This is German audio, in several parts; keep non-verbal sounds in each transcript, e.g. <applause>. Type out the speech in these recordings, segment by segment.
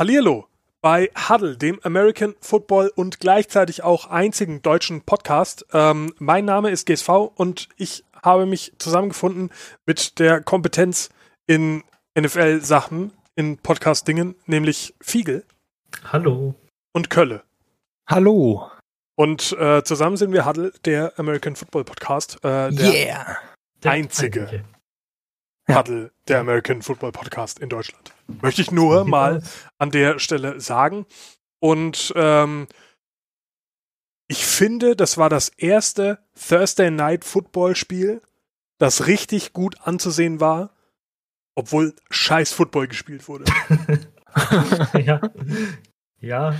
Hallihallo bei Huddle, dem American Football und gleichzeitig auch einzigen deutschen Podcast. Ähm, mein Name ist GSV und ich habe mich zusammengefunden mit der Kompetenz in NFL-Sachen, in Podcast-Dingen, nämlich Fiegel. Hallo. Und Kölle. Hallo. Und äh, zusammen sind wir Huddle, der American Football Podcast. Äh, der yeah. einzige. einzige. Huddle, der American Football Podcast in Deutschland. Möchte ich nur mal an der Stelle sagen. Und ähm, ich finde, das war das erste Thursday Night Football Spiel, das richtig gut anzusehen war, obwohl scheiß Football gespielt wurde. <laughs> ja. Ja,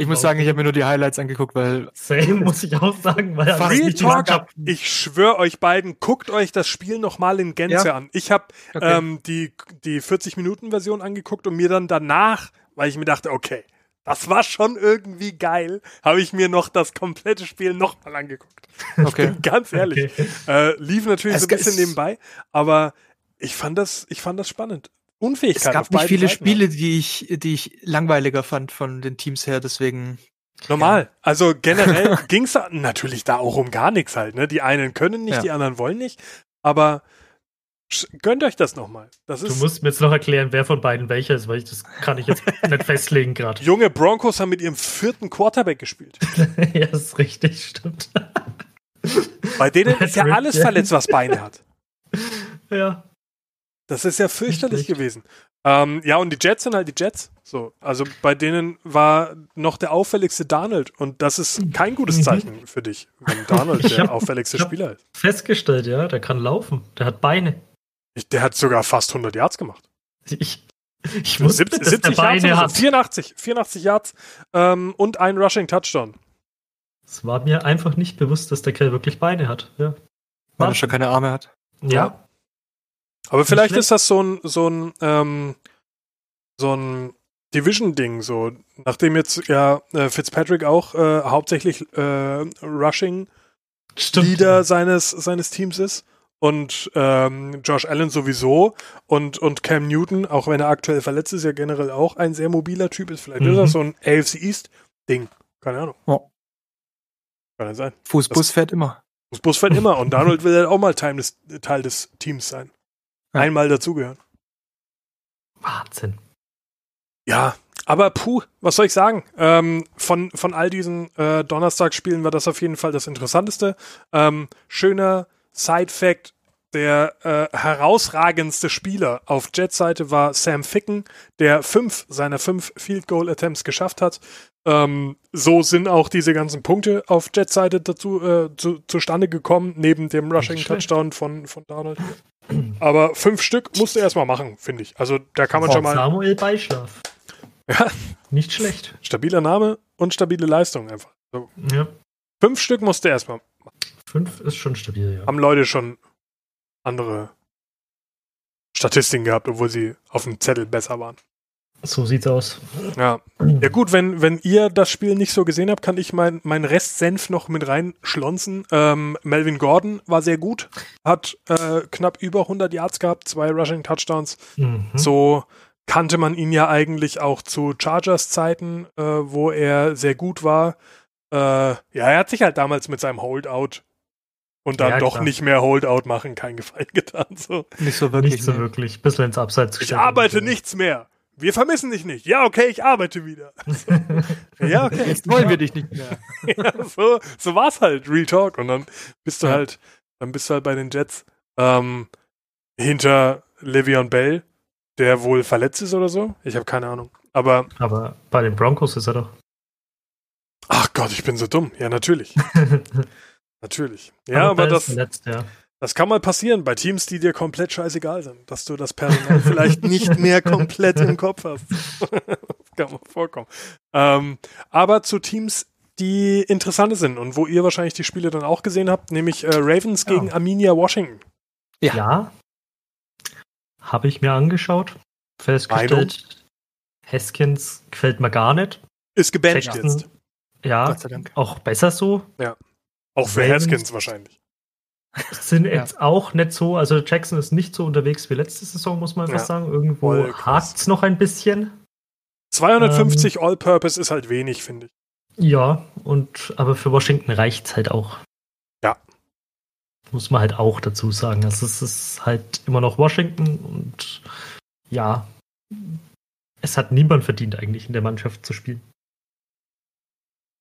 ich muss sagen, ich habe mir nur die Highlights angeguckt, weil. Same muss ich auch sagen, weil Real Talk, ich schwöre euch beiden, guckt euch das Spiel nochmal in Gänze ja. an. Ich habe okay. ähm, die, die 40-Minuten-Version angeguckt und mir dann danach, weil ich mir dachte, okay, das war schon irgendwie geil, habe ich mir noch das komplette Spiel nochmal angeguckt. <laughs> Okay. ganz ehrlich. Okay. Äh, lief natürlich es so ein bisschen nebenbei, aber ich fand das, ich fand das spannend. Unfähigkeit. Es gab nicht viele Seiten Spiele, die ich, die ich langweiliger fand von den Teams her, deswegen. Normal. Ja. Also generell <laughs> ging es natürlich da auch um gar nichts halt. Ne? Die einen können nicht, ja. die anderen wollen nicht. Aber gönnt euch das nochmal. Das du musst mir jetzt noch erklären, wer von beiden welcher ist, weil ich das kann ich jetzt <laughs> nicht festlegen gerade. Junge Broncos haben mit ihrem vierten Quarterback gespielt. <laughs> ja, das ist richtig, stimmt. Bei denen ist ja alles verletzt, was Beine hat. Ja. Das ist ja fürchterlich gewesen. Ähm, ja, und die Jets sind halt die Jets. So, also bei denen war noch der auffälligste Donald und das ist kein gutes mhm. Zeichen für dich, wenn Donald <laughs> der hab, auffälligste Spieler ist. Festgestellt, ja, der kann laufen, der hat Beine. Ich, der hat sogar fast 100 Yards gemacht. Ich, ich wusste, 70, 70 Yards, hat. 84, 84 Yards ähm, und ein Rushing Touchdown. Es war mir einfach nicht bewusst, dass der Kerl wirklich Beine hat. Ja. Weil er schon keine Arme hat. Ja. ja. Aber vielleicht ist das so ein, so ein, ähm, so ein Division-Ding, so. Nachdem jetzt ja äh, Fitzpatrick auch äh, hauptsächlich äh, Rushing Stimmt, Leader ja. seines, seines Teams ist und ähm, Josh Allen sowieso und, und Cam Newton, auch wenn er aktuell verletzt ist, ja generell auch ein sehr mobiler Typ ist. Vielleicht mhm. ist das so ein AFC East-Ding. Keine Ahnung. Ja. Kann ja sein. Fußbus das, fährt immer. Fußbus fährt immer und Donald will halt auch mal Teil des, Teil des Teams sein ja. einmal dazugehören. Wahnsinn. Ja, aber puh, was soll ich sagen? Ähm, von, von all diesen äh, Donnerstagsspielen war das auf jeden Fall das Interessanteste. Ähm, schöner Side-Fact: der äh, herausragendste Spieler auf Jets Seite war Sam Ficken, der fünf seiner fünf Field Goal Attempts geschafft hat. Ähm, so sind auch diese ganzen Punkte auf Jets Seite dazu äh, zu, zustande gekommen, neben dem Rushing Touchdown von, von Donald. Aber fünf Stück musst du erstmal machen, finde ich. Also da kann man schon mal. Samuel Beischlaf. Ja. Nicht schlecht. Stabiler Name und stabile Leistung einfach. So. Ja. Fünf Stück musst du erstmal machen. Fünf ist schon stabil, ja. Haben Leute schon andere Statistiken gehabt, obwohl sie auf dem Zettel besser waren. So sieht's aus. Ja. Ja gut, wenn, wenn ihr das Spiel nicht so gesehen habt, kann ich mein, mein Restsenf noch mit reinschlonzen. Ähm, Melvin Gordon war sehr gut, hat äh, knapp über 100 Yards gehabt, zwei Rushing Touchdowns. Mhm. So kannte man ihn ja eigentlich auch zu Chargers Zeiten, äh, wo er sehr gut war. Äh, ja, er hat sich halt damals mit seinem Holdout und dann ja, doch nicht mehr Holdout machen, kein Gefallen <laughs> getan. So. Nicht so wirklich. Nicht so wirklich. Bisschen ins Abseits Ich arbeite nichts mehr wir vermissen dich nicht. Ja, okay, ich arbeite wieder. <laughs> ja, okay. Jetzt wollen wir dich nicht mehr. <laughs> ja, so, so war's halt, Real Talk. Und dann bist du ja. halt, dann bist du halt bei den Jets ähm, hinter Le'Veon Bell, der wohl verletzt ist oder so. Ich habe keine Ahnung. Aber, Aber bei den Broncos ist er doch. Ach Gott, ich bin so dumm. Ja, natürlich. <laughs> natürlich. Ja, aber, aber das. Verletzt, ja. Das kann mal passieren bei Teams, die dir komplett scheißegal sind, dass du das Personal vielleicht nicht mehr komplett im Kopf hast. das <laughs> kann mal vorkommen. Ähm, aber zu Teams, die interessant sind und wo ihr wahrscheinlich die Spiele dann auch gesehen habt, nämlich äh, Ravens ja. gegen Arminia Washington. Ja. ja. Habe ich mir angeschaut. Festgestellt, Meinung? Haskins gefällt mir gar nicht. Ist gebancht jetzt. Ja, auch besser so. Ja. Auch für Ravens, Haskins wahrscheinlich sind ja. jetzt auch nicht so, also Jackson ist nicht so unterwegs wie letzte Saison, muss man ja. fast sagen. Irgendwo hakt es noch ein bisschen. 250 ähm, All-Purpose ist halt wenig, finde ich. Ja, und aber für Washington reicht es halt auch. Ja. Muss man halt auch dazu sagen. Also es ist halt immer noch Washington und ja, es hat niemand verdient, eigentlich in der Mannschaft zu spielen.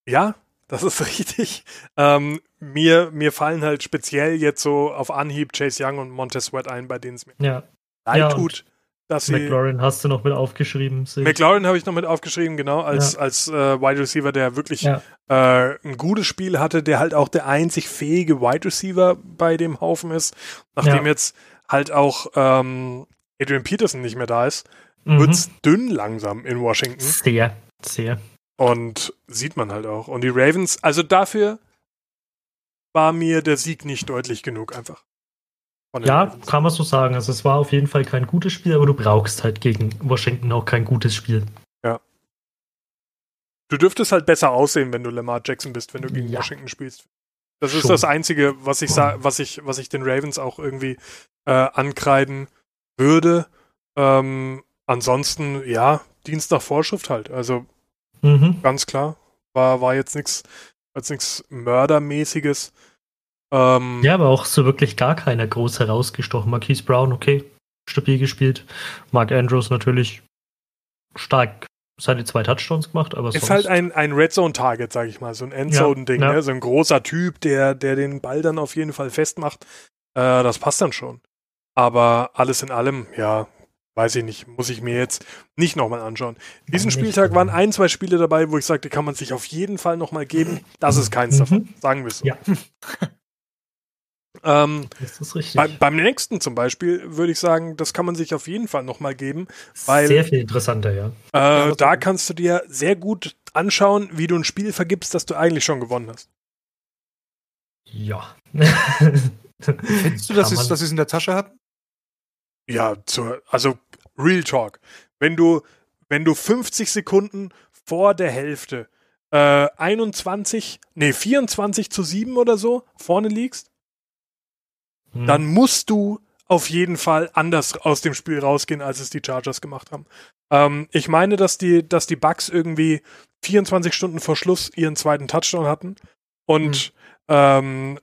Ja, das ist <laughs> richtig. Ähm, mir, mir fallen halt speziell jetzt so auf Anhieb Chase Young und Montez Sweat ein, bei denen es mir ja. leid ja, tut. Dass sie, McLaurin hast du noch mit aufgeschrieben. McLaurin habe ich noch mit aufgeschrieben, genau, als, ja. als äh, Wide Receiver, der wirklich ja. äh, ein gutes Spiel hatte, der halt auch der einzig fähige Wide Receiver bei dem Haufen ist. Nachdem jetzt halt auch ähm, Adrian Peterson nicht mehr da ist, mhm. es dünn langsam in Washington. Sehr, sehr. Und sieht man halt auch. Und die Ravens, also dafür war mir der Sieg nicht deutlich genug einfach. Ja, Ravens. kann man so sagen. Also es war auf jeden Fall kein gutes Spiel, aber du brauchst halt gegen Washington auch kein gutes Spiel. Ja. Du dürftest halt besser aussehen, wenn du Lamar Jackson bist, wenn du gegen ja. Washington spielst. Das ist Schon. das Einzige, was ich, was ich, was ich den Ravens auch irgendwie äh, ankreiden würde. Ähm, ansonsten, ja, Dienst nach Vorschrift halt. Also Mhm. Ganz klar. War, war jetzt nichts jetzt nichts Mördermäßiges. Ähm, ja, aber auch so wirklich gar keiner groß herausgestochen. Marquise Brown, okay, stabil gespielt. Mark Andrews natürlich stark seine zwei Touchdowns gemacht, aber ist halt ein, ein Red Zone Target, sag ich mal, so ein Endzone-Ding, ja, ja. ne? so ein großer Typ, der, der den Ball dann auf jeden Fall festmacht. Äh, das passt dann schon. Aber alles in allem, ja, weiß ich nicht, muss ich mir jetzt nicht nochmal anschauen. Diesen Spieltag waren ein, zwei Spiele dabei, wo ich sagte, kann man sich auf jeden Fall nochmal geben. Das ist keins mhm. davon, sagen wir es so. Ja. <laughs> Ähm, das ist richtig. Bei, beim nächsten zum Beispiel würde ich sagen, das kann man sich auf jeden Fall nochmal geben. Weil, sehr viel interessanter, ja. Äh, da kannst du dir sehr gut anschauen, wie du ein Spiel vergibst, das du eigentlich schon gewonnen hast. Ja. Findest du, dass sie es in der Tasche hatten? Ja, zur, also Real Talk. Wenn du, wenn du 50 Sekunden vor der Hälfte äh, 21, nee, 24 zu 7 oder so vorne liegst, hm. dann musst du auf jeden Fall anders aus dem Spiel rausgehen, als es die Chargers gemacht haben. Ähm, ich meine, dass die, dass die Bucks irgendwie 24 Stunden vor Schluss ihren zweiten Touchdown hatten. Und hm. ähm,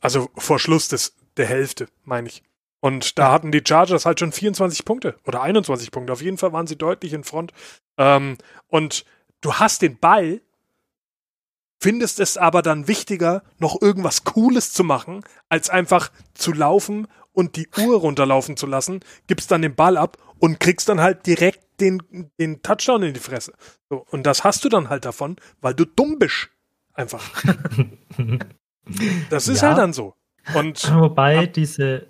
also vor Schluss des, der Hälfte, meine ich. Und da hatten die Chargers halt schon 24 Punkte oder 21 Punkte. Auf jeden Fall waren sie deutlich in Front. Ähm, und du hast den Ball, findest es aber dann wichtiger, noch irgendwas Cooles zu machen, als einfach zu laufen und die Uhr runterlaufen zu lassen, gibst dann den Ball ab und kriegst dann halt direkt den, den Touchdown in die Fresse. So, und das hast du dann halt davon, weil du dumm bist. Einfach. <laughs> das ist ja. halt dann so. Und Wobei diese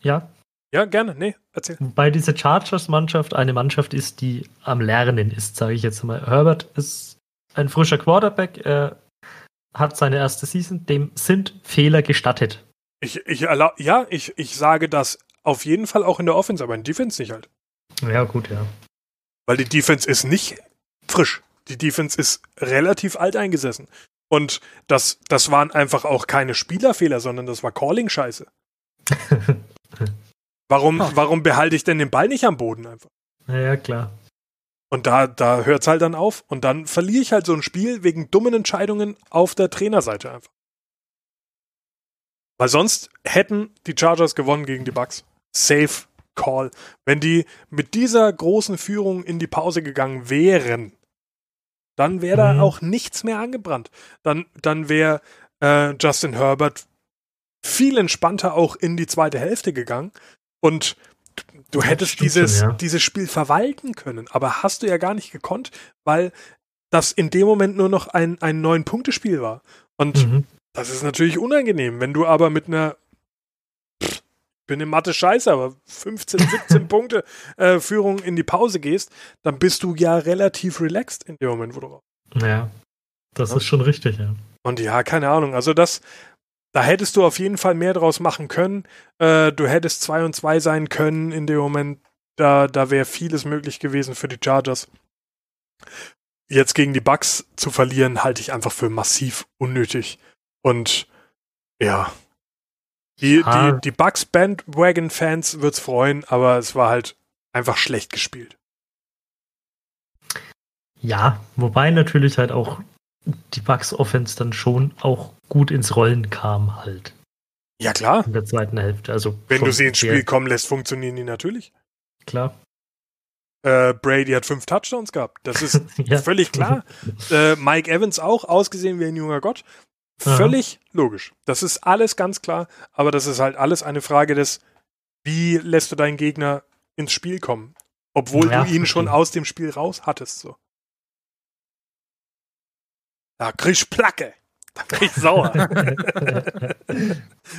ja. Ja, gerne. Nee, erzähl. Wobei diese Chargers-Mannschaft eine Mannschaft ist, die am Lernen ist, sage ich jetzt mal. Herbert ist ein frischer Quarterback, er hat seine erste Season, dem sind Fehler gestattet. Ich, ich ja, ich, ich sage das auf jeden Fall auch in der Offense, aber in Defense nicht halt. Ja, gut, ja. Weil die Defense ist nicht frisch. Die Defense ist relativ alt eingesessen. Und das, das waren einfach auch keine Spielerfehler, sondern das war Calling-Scheiße. <laughs> Warum, oh. warum behalte ich denn den Ball nicht am Boden einfach? Ja, klar. Und da, da hört es halt dann auf. Und dann verliere ich halt so ein Spiel wegen dummen Entscheidungen auf der Trainerseite einfach. Weil sonst hätten die Chargers gewonnen gegen die Bucks. Safe Call. Wenn die mit dieser großen Führung in die Pause gegangen wären, dann wäre mhm. da auch nichts mehr angebrannt. Dann, dann wäre äh, Justin Herbert viel entspannter auch in die zweite Hälfte gegangen und du hättest dieses, schon, ja. dieses Spiel verwalten können, aber hast du ja gar nicht gekonnt, weil das in dem Moment nur noch ein, ein Neun-Punkte-Spiel war. Und mhm. das ist natürlich unangenehm, wenn du aber mit einer pff, bin in Mathe scheiße, aber 15, 17 <laughs> Punkte äh, Führung in die Pause gehst, dann bist du ja relativ relaxed in dem Moment, wo du Ja, das ja. ist schon richtig, ja. Und ja, keine Ahnung. Also das, da hättest du auf jeden Fall mehr draus machen können. Äh, du hättest 2 und 2 sein können in dem Moment. Da, da wäre vieles möglich gewesen für die Chargers. Jetzt gegen die Bucks zu verlieren, halte ich einfach für massiv unnötig. Und ja, die, die, die Bucks Bandwagon-Fans wird's freuen, aber es war halt einfach schlecht gespielt. Ja, wobei natürlich halt auch die Bucks Offense dann schon auch gut ins Rollen kam halt Ja, klar. in der zweiten Hälfte. Also Wenn du sie ins Spiel kommen lässt, funktionieren die natürlich. Klar. Äh, Brady hat fünf Touchdowns gehabt. Das ist <laughs> Ja. völlig klar. <laughs> Äh, Mike Evans auch, ausgesehen wie ein junger Gott. Aha. Völlig logisch. Das ist alles ganz klar, aber das ist halt alles eine Frage des, wie lässt du deinen Gegner ins Spiel kommen, obwohl Ja, du ihn schon aus dem Spiel raus hattest. So. Da krieg ich Placke. Da krieg ich sauer. <laughs>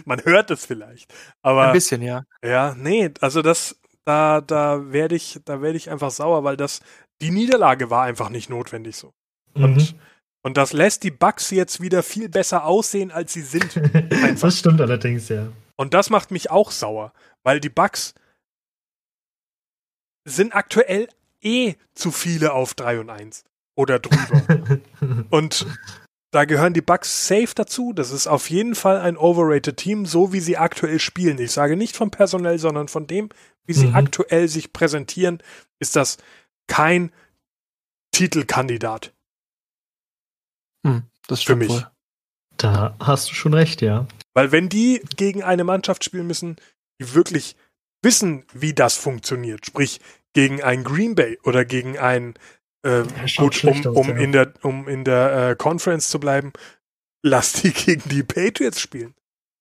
Man hört es vielleicht. Ein Aber bisschen, ja. ja, nee, also das, da, da werde ich, da werde ich einfach sauer, weil das, die Niederlage war einfach nicht notwendig so. Und, Mhm. und das lässt die Bugs jetzt wieder viel besser aussehen, als sie sind. <laughs> Einfach. das stimmt allerdings, ja. Und das macht mich auch sauer, weil die Bugs sind aktuell eh zu viele auf 3 und 1 oder drüber. <laughs> und da gehören die Bugs safe dazu. Das ist auf jeden Fall ein overrated Team, so wie sie aktuell spielen. Ich sage nicht vom Personell, sondern von dem, wie sie Mhm. aktuell sich präsentieren, ist das kein Titelkandidat. Hm, das Für stimmt mich. wohl. Da hast du schon recht, ja. Weil wenn die gegen eine Mannschaft spielen müssen, die wirklich wissen, wie das funktioniert, sprich gegen ein Green Bay oder gegen ein äh, Ja, gut, um, aus, um ja. in der um in der äh, Conference zu bleiben, lass die <laughs> gegen die Patriots spielen.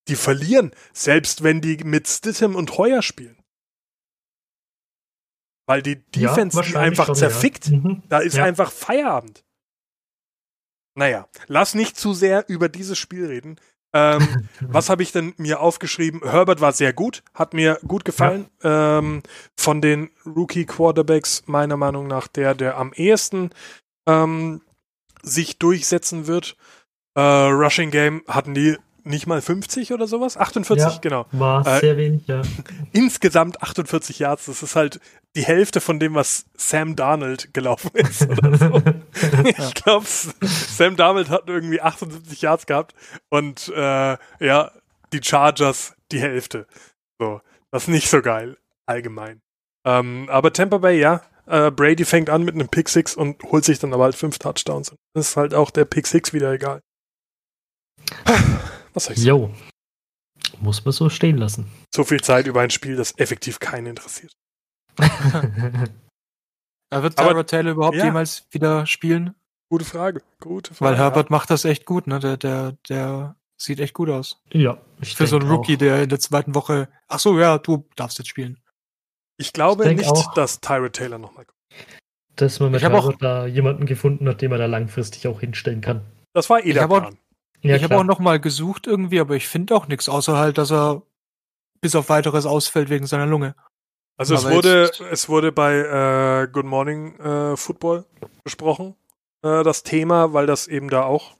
Die verlieren, selbst wenn die mit Stidham und Heuer spielen. Weil die Ja, Defense wahrscheinlich einfach schon, zerfickt. Ja. Mhm. Da ist Ja. einfach Feierabend. Naja, lass nicht zu sehr über dieses Spiel reden. Ähm, <laughs> was habe ich denn mir aufgeschrieben? Herbert war sehr gut, hat mir gut gefallen. Ähm, von den Rookie-Quarterbacks meiner Meinung nach der, der am ehesten ähm, sich durchsetzen wird. Äh, Rushing Game hatten die nicht mal 50 oder sowas? 48, Ja. genau. War Äh, sehr wenig, ja. Insgesamt 48 Yards. Das ist halt die Hälfte von dem, was Sam Darnold gelaufen <laughs> ist. Oder so. <laughs> Ich glaube, Sam Darnold hat irgendwie 78 Yards gehabt und äh, ja, die Chargers die Hälfte. So, das ist nicht so geil, allgemein. Ähm, aber Tampa Bay, ja, äh, Brady fängt an mit einem Pick Six und holt sich dann aber halt fünf Touchdowns. Das ist halt auch der Pick Six wieder egal. <laughs> Was soll ich sagen? Jo. Muss man so stehen lassen. So viel Zeit über ein Spiel, das effektiv keinen interessiert. <laughs> Er wird Tyrod Taylor überhaupt ja. jemals wieder spielen? Gute Frage. Gute Frage. Weil Herbert macht das echt gut, ne? Der, der, der sieht echt gut aus. ja, ich Für so einen Rookie, auch. der in der zweiten Woche. Ach so, ja, du darfst jetzt spielen. Ich glaube Ich nicht, auch. dass Tyrod Taylor nochmal kommt. dass man mit Ich hab auch- Herbert da jemanden gefunden hat, den man da langfristig auch hinstellen kann. Das war eh Ich der Plan. Ja, ich habe auch noch mal gesucht irgendwie, aber ich finde auch nichts, außer halt, dass er bis auf weiteres ausfällt wegen seiner Lunge. Also es Aber wurde, jetzt- es wurde bei äh, Good Morning äh, Football besprochen, äh, das Thema, weil das eben da auch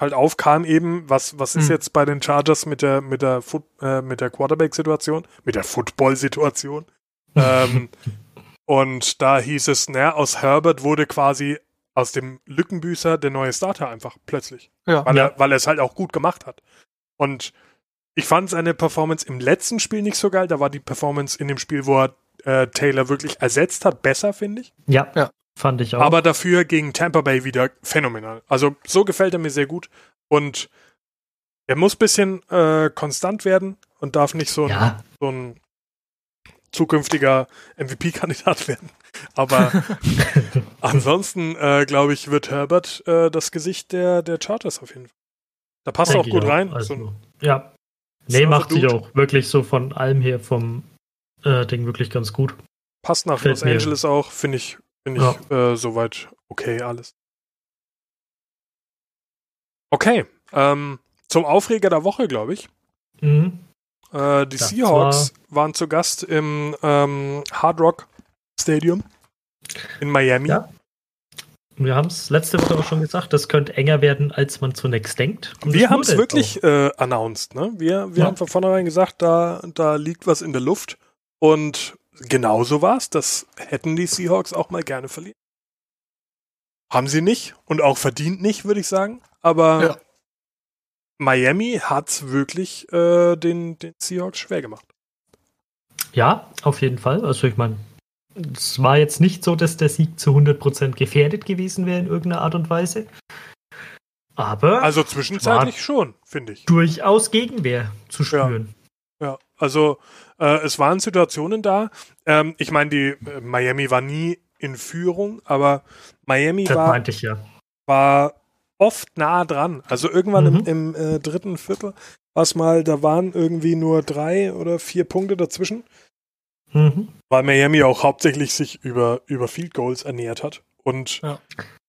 halt aufkam eben, was, was ist Hm. jetzt bei den Chargers mit der, mit der, Foot, äh, mit der Quarterback-Situation, mit der Football-Situation. <laughs> ähm, und da hieß es, naja, aus Herbert wurde quasi aus dem Lückenbüßer der neue Starter einfach plötzlich. Ja. weil, Ja. er, weil er es halt auch gut gemacht hat. Und ich fand seine Performance im letzten Spiel nicht so geil. Da war die Performance in dem Spiel, wo er äh, Taylor wirklich ersetzt hat, besser, finde ich. ja, Ja. fand ich auch. Aber dafür gegen Tampa Bay wieder phänomenal. Also so gefällt er mir sehr gut. Und er muss ein bisschen äh, konstant werden und darf nicht so ein, ja, so ein zukünftiger MVP-Kandidat <laughs> werden. Aber <laughs> ansonsten, äh, glaube ich, wird Herbert äh, das Gesicht der, der Chargers auf jeden Fall. Da passt er auch gut ich rein. Also, So ja. Nee, macht sich auch wirklich so von allem her vom äh, Ding wirklich ganz gut. Passt nach Gefällt Los mir. Angeles auch, finde ich, finde ich äh, soweit okay alles. Okay, ähm, zum Aufreger der Woche, glaube ich. Mhm. Äh, die Das Seahawks waren zu Gast im ähm, Hard Rock Stadium in Miami. Ja. Wir haben es letzte Woche auch schon gesagt, das könnte enger werden, als man zunächst denkt. Und Wir haben es wirklich äh, announced, ne? Wir, wir Ja. haben von vornherein gesagt, da, da liegt was in der Luft. Und genauso war es. Das hätten die Seahawks auch mal gerne verlieren. Haben sie nicht und auch verdient nicht, würde ich sagen. Aber Ja. Miami hat es wirklich äh, den, den Seahawks schwer gemacht. Ja, auf jeden Fall. Also ich meine, es war jetzt nicht so, dass der Sieg zu 100% gefährdet gewesen wäre in irgendeiner Art und Weise. Aber Also zwischenzeitlich schon, finde ich. durchaus Gegenwehr zu spüren. Ja, also äh, es waren Situationen da. Ähm, ich meine, die äh, Miami war nie in Führung, aber Miami Das war, ich ja. war oft nah dran. Also irgendwann Mhm. im, im äh, dritten Viertel war es mal, da waren irgendwie nur drei oder vier Punkte dazwischen, Mhm. weil Miami auch hauptsächlich sich über, über Field Goals ernährt hat. Und Ja.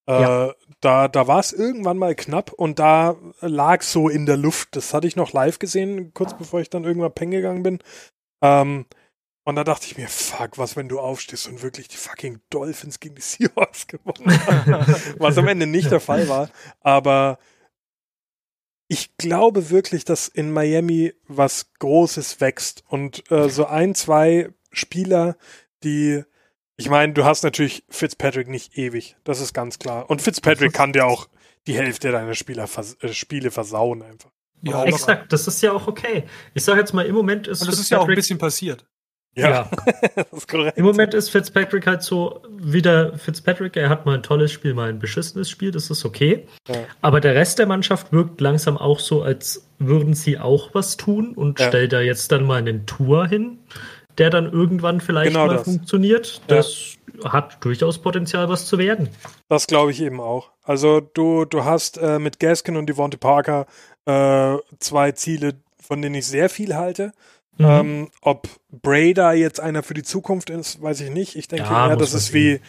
äh, Ja. da, da war es irgendwann mal knapp und da lag so in der Luft. Das hatte ich noch live gesehen, kurz bevor ich dann irgendwann pennen gegangen bin. Ähm, und da dachte ich mir, fuck, was, wenn du aufstehst und wirklich die fucking Dolphins gegen die Seahawks <laughs> gewonnen haben. was am Ende nicht der Fall war. Aber ich glaube wirklich, dass in Miami was Großes wächst und äh, so ein, zwei Spieler, die, ich meine, du hast natürlich Fitzpatrick nicht ewig, das ist ganz klar. Und Fitzpatrick kann dir auch die Hälfte deiner Spieler vers äh, Spiele versauen einfach. Ja. Exakt, das ist ja auch okay. Ich sage jetzt mal, im Moment ist Und das ist ja auch ein bisschen passiert. Ja. <laughs> das ist korrekt. Im Moment ist Fitzpatrick halt so wieder Fitzpatrick, er hat mal ein tolles Spiel, mal ein beschissenes Spiel, das ist okay. Ja. Aber der Rest der Mannschaft wirkt langsam auch so, als würden sie auch was tun und Ja. stellt da jetzt dann mal einen Tour hin, der dann irgendwann vielleicht Genau mal das. funktioniert. Ja. Das hat durchaus Potenzial, was zu werden. Das glaube ich eben auch. Also du, du hast äh, mit Gaskin und Devontae Parker äh, zwei Ziele, von denen ich sehr viel halte. Mhm. Ähm, ob Brader jetzt einer für die Zukunft ist, weiß ich nicht. Ich denke Ja, eher, das ist wie,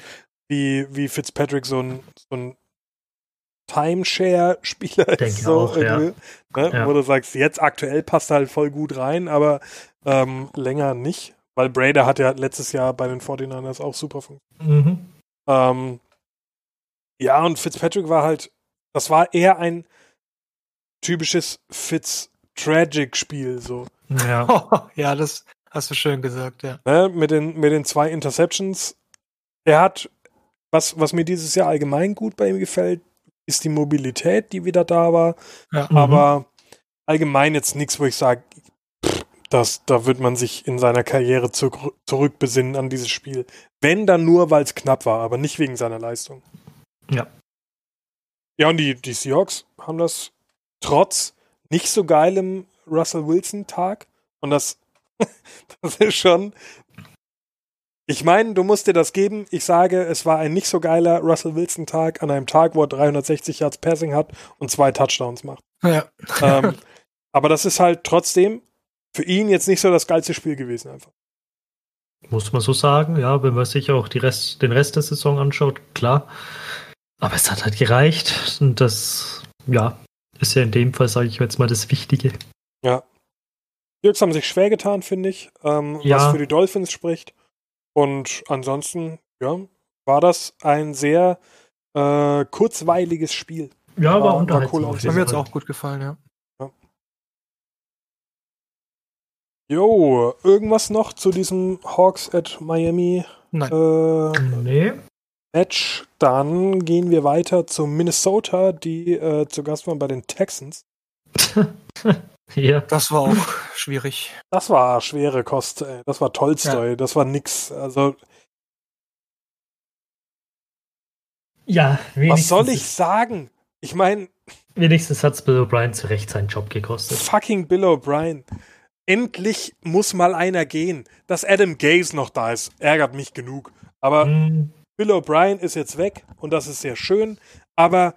wie, wie Fitzpatrick so ein, so ein Timeshare-Spieler ist. So auch, ja. ne? Ja. Wo du sagst, jetzt aktuell passt er halt voll gut rein, aber ähm, länger nicht. Weil Brader hat ja letztes Jahr bei den 49ers auch super funktioniert. Mhm. Ähm, ja, und Fitzpatrick war halt, das war eher ein typisches Fitz-Tragic-Spiel, so. Ja. <laughs> ja, das hast du schön gesagt, ja. Ne? Mit, den, mit den zwei Interceptions. Er hat, was, was mir dieses Jahr allgemein gut bei ihm gefällt, ist die Mobilität, die wieder da war. ja. Mhm. Aber allgemein jetzt nichts, wo ich sage, das, da wird man sich in seiner Karriere zurück, zurückbesinnen an dieses Spiel. Wenn dann nur, weil es knapp war, aber nicht wegen seiner Leistung. Ja. Ja, und die, die Seahawks haben das trotz nicht so geilem Russell Wilson-Tag. Und das, <laughs> das ist schon. Ich meine, du musst dir das geben. Ich sage, es war ein nicht so geiler Russell Wilson-Tag an einem Tag, wo er 360 Yards Passing hat und zwei Touchdowns macht. ja. ähm, <laughs> aber das ist halt trotzdem für ihn jetzt nicht so das geilste Spiel gewesen einfach. Muss man so sagen, ja, wenn man sich auch die Rest, den Rest der Saison anschaut, klar. Aber es hat halt gereicht. Und das, ja, ist ja in dem Fall, sage ich jetzt mal, das Wichtige. Ja. Die Jux haben sich schwer getan, finde ich, ähm, Ja. was für die Dolphins spricht. Und ansonsten, ja, war das ein sehr äh, kurzweiliges Spiel. Ja, War- war, war unterhaltsam. cool auf Hat mir jetzt auch gut gefallen, ja. Jo, irgendwas noch zu diesem Hawks at Miami Nein. äh, Nee. Match? Dann gehen wir weiter zu Minnesota, die äh, zu Gast waren bei den Texans. <laughs> ja. Das war auch schwierig. Das war schwere Kost, ey. Das war Tolstoy, das war nix. Also, Ja, was wenigstens, soll ich sagen? Ich meine, Wenigstens hat Bill O'Brien zu Recht seinen Job gekostet. fucking Bill O'Brien. Endlich muss mal einer gehen. Dass Adam Gaze noch da ist, ärgert mich genug. Aber Hm, Bill O'Brien ist jetzt weg und das ist sehr schön. Aber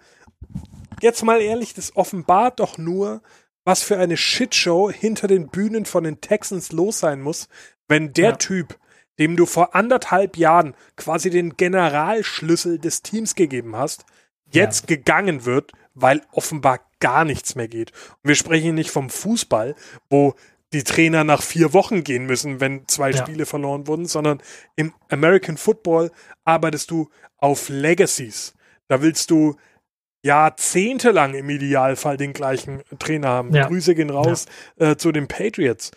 jetzt mal ehrlich, das offenbart doch nur, was für eine Shitshow hinter den Bühnen von den Texans los sein muss, wenn der Ja. Typ, dem du vor anderthalb Jahren quasi den Generalschlüssel des Teams gegeben hast, jetzt gegangen wird, weil offenbar gar nichts mehr geht. Und wir sprechen hier nicht vom Fußball, wo die Trainer nach vier Wochen gehen müssen, wenn zwei Ja. Spiele verloren wurden, sondern im American Football arbeitest du auf Legacies. Da willst du jahrzehntelang im Idealfall den gleichen Trainer haben. Ja. Grüße gehen raus äh, zu den Patriots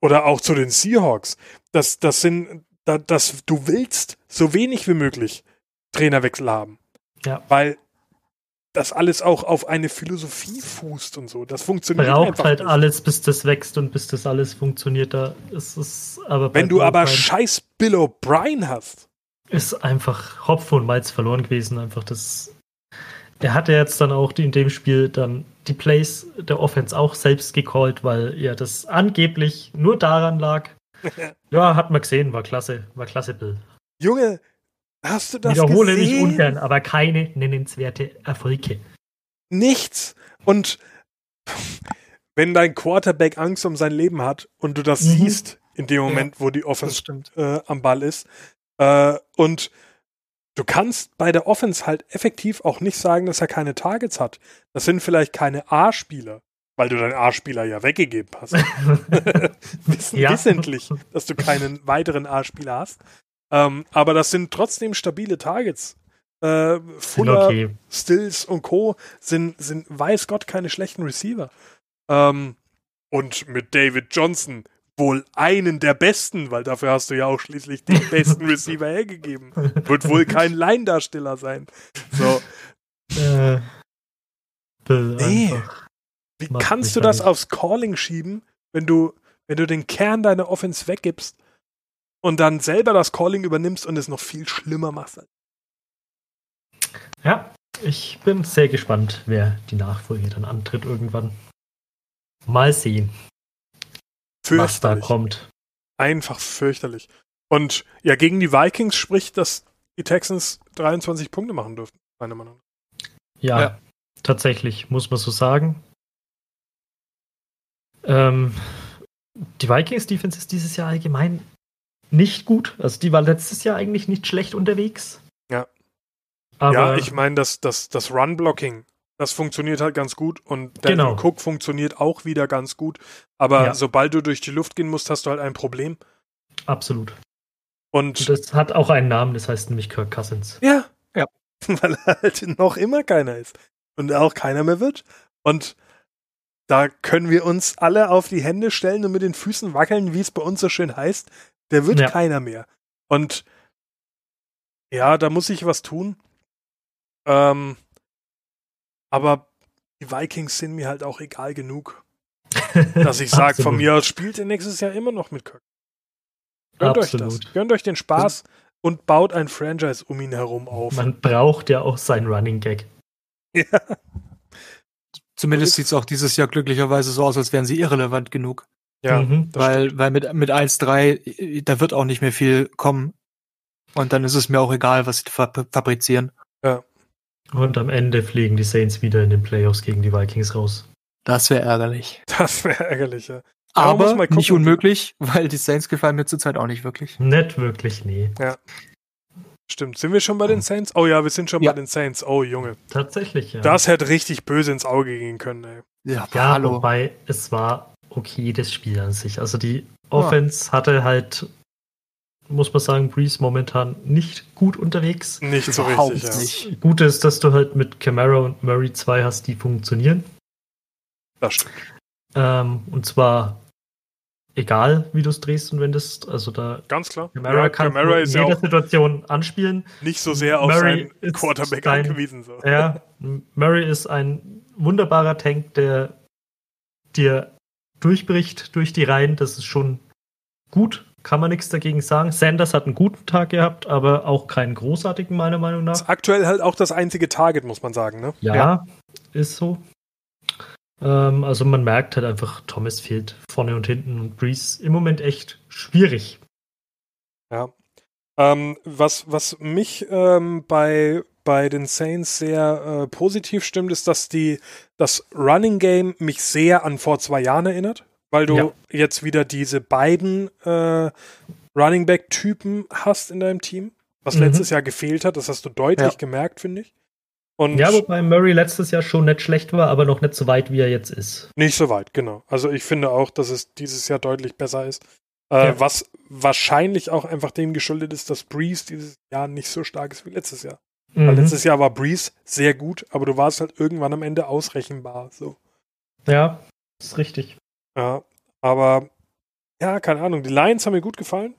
oder auch zu den Seahawks. Das, das sind, da, das, du willst so wenig wie möglich Trainerwechsel haben. Ja. Weil das alles auch auf eine Philosophie fußt und so. Das funktioniert Braucht einfach halt nicht. alles, bis das wächst und bis das alles funktioniert. Da ist es aber Wenn du aber scheiß Bill O'Brien hast. ist einfach Hopfen und Malz verloren gewesen. Einfach das. Er hatte jetzt dann auch in dem Spiel dann die Plays der Offense auch selbst gecallt, weil ja das angeblich nur daran lag. <laughs> ja, hat man gesehen, war klasse, war klasse Bill. Junge, hast du das Wiederhole gesehen? mich ungern, aber keine nennenswerte Erfolge. Nichts. Und <laughs> wenn dein Quarterback Angst um sein Leben hat und du das Mhm. siehst in dem Moment, wo die Offense äh, am Ball ist. Äh, und du kannst bei der Offense halt effektiv auch nicht sagen, dass er keine Targets hat. Das sind vielleicht keine A-Spieler, weil du deinen A-Spieler ja weggegeben hast. <laughs> Wissen, Ja. Wissentlich, dass du keinen weiteren A-Spieler hast. Ähm, aber das sind trotzdem stabile Targets. Äh, Fuller, okay. Stills und Co. sind, sind weiß Gott keine schlechten Receiver. Ähm, und mit David Johnson wohl einen der besten, weil dafür hast du ja auch schließlich den <laughs> besten Receiver hergegeben. Wird wohl kein Laiendarsteller sein. So, Äh, Bill Nee. wie kannst du das nicht. aufs Calling schieben, wenn du, wenn du den Kern deiner Offense weggibst und dann selber das Calling übernimmst und es noch viel schlimmer machst? Ja, ich bin sehr gespannt, wer die Nachfolge dann antritt irgendwann. Mal sehen, was da Fürchterlich. kommt. Einfach fürchterlich. Und ja, gegen die Vikings spricht, dass die Texans 23 Punkte machen dürften, meiner Meinung nach. Ja, Ja. tatsächlich, muss man so sagen. Ähm, die Vikings Defense ist dieses Jahr allgemein nicht gut. Also die war letztes Jahr eigentlich nicht schlecht unterwegs. Ja. Aber ja, ich meine, das, das, das Run-Blocking, das funktioniert halt ganz gut und Dalvin Genau. Cook funktioniert auch wieder ganz gut. Aber Ja. sobald du durch die Luft gehen musst, hast du halt ein Problem. absolut. Und Und das hat auch einen Namen, das heißt nämlich Kirk Cousins. ja, Ja. <laughs> weil er halt noch immer keiner ist. Und auch keiner mehr wird. Und da können wir uns alle auf die Hände stellen und mit den Füßen wackeln, wie es bei uns so schön heißt. Der wird Ja. keiner mehr. Und ja, da muss ich was tun. Ähm, aber die Vikings sind mir halt auch egal genug, <laughs> dass ich sage, von Absolut. mir aus spielt ihr nächstes Jahr immer noch mit Kirk. Gönnt euch das. Absolut. Gönnt euch den Spaß und baut ein Franchise um ihn herum auf. Man braucht ja auch seinen Running Gag. Ja. Zumindest sieht es auch dieses Jahr glücklicherweise so aus, als wären sie irrelevant genug. Ja, Mhm. weil weil mit, mit 1-3, äh, da wird auch nicht mehr viel kommen. Und dann ist es mir auch egal, was sie fab fabrizieren. Und am Ende fliegen die Saints wieder in den Playoffs gegen die Vikings raus. Das wäre ärgerlich. Das wäre ärgerlich, ja. Aber Aber nicht unmöglich, weil die Saints gefallen mir zurzeit auch nicht wirklich. Nicht wirklich, nee. Stimmt. Sind wir schon bei den Saints? Oh ja, wir sind schon Ja. bei den Saints. Oh, Junge. Tatsächlich, ja. Das hätte richtig böse ins Auge gehen können, ey. Ja, ja, hallo. wobei es war okay, das Spiel an sich. Also die Offense hatte halt, muss man sagen, Breeze momentan nicht gut unterwegs. Nicht so Überhaupt richtig, ja. nicht. Gut ist, dass du halt mit Camara und Murray zwei hast, die funktionieren. Das stimmt. Ähm, und zwar egal, wie du es drehst und wendest. Also da Ganz klar. Camara ja, kann Camara in ist ja jeder auch Situation anspielen. nicht so sehr auf Murray seinen Quarterback dein- angewiesen. So. Ja, Murray ist ein wunderbarer Tank, der dir durchbricht durch die Reihen. Das ist schon gut, kann man nichts dagegen sagen. Sanders hat einen guten Tag gehabt, aber auch keinen großartigen, meiner Meinung nach. Ist aktuell halt auch das einzige Target, muss man sagen, ne? Ja, Ja. ist so. Ähm, also man merkt halt einfach, Thomas fehlt vorne und hinten und Breeze im Moment echt schwierig. Ja. Ähm, was, was mich ähm, bei, bei den Saints sehr äh, positiv stimmt, ist, dass die das Running Game mich sehr an vor zwei Jahren erinnert, weil du Ja. jetzt wieder diese beiden äh, Running Back Typen hast in deinem Team, was Mhm. letztes Jahr gefehlt hat. Das hast du deutlich Ja. gemerkt, finde ich. Und Ja, wobei Murray letztes Jahr schon nicht schlecht war, aber noch nicht so weit, wie er jetzt ist. Nicht so weit, genau. Also ich finde auch, dass es dieses Jahr deutlich besser ist. Äh, Ja. Was wahrscheinlich auch einfach dem geschuldet ist, dass Breeze dieses Jahr nicht so stark ist wie letztes Jahr. Weil Mhm. letztes Jahr war Breeze sehr gut, aber du warst halt irgendwann am Ende ausrechenbar. So. Ja, ist richtig. Ja, aber ja, keine Ahnung. Die Lions haben mir gut gefallen.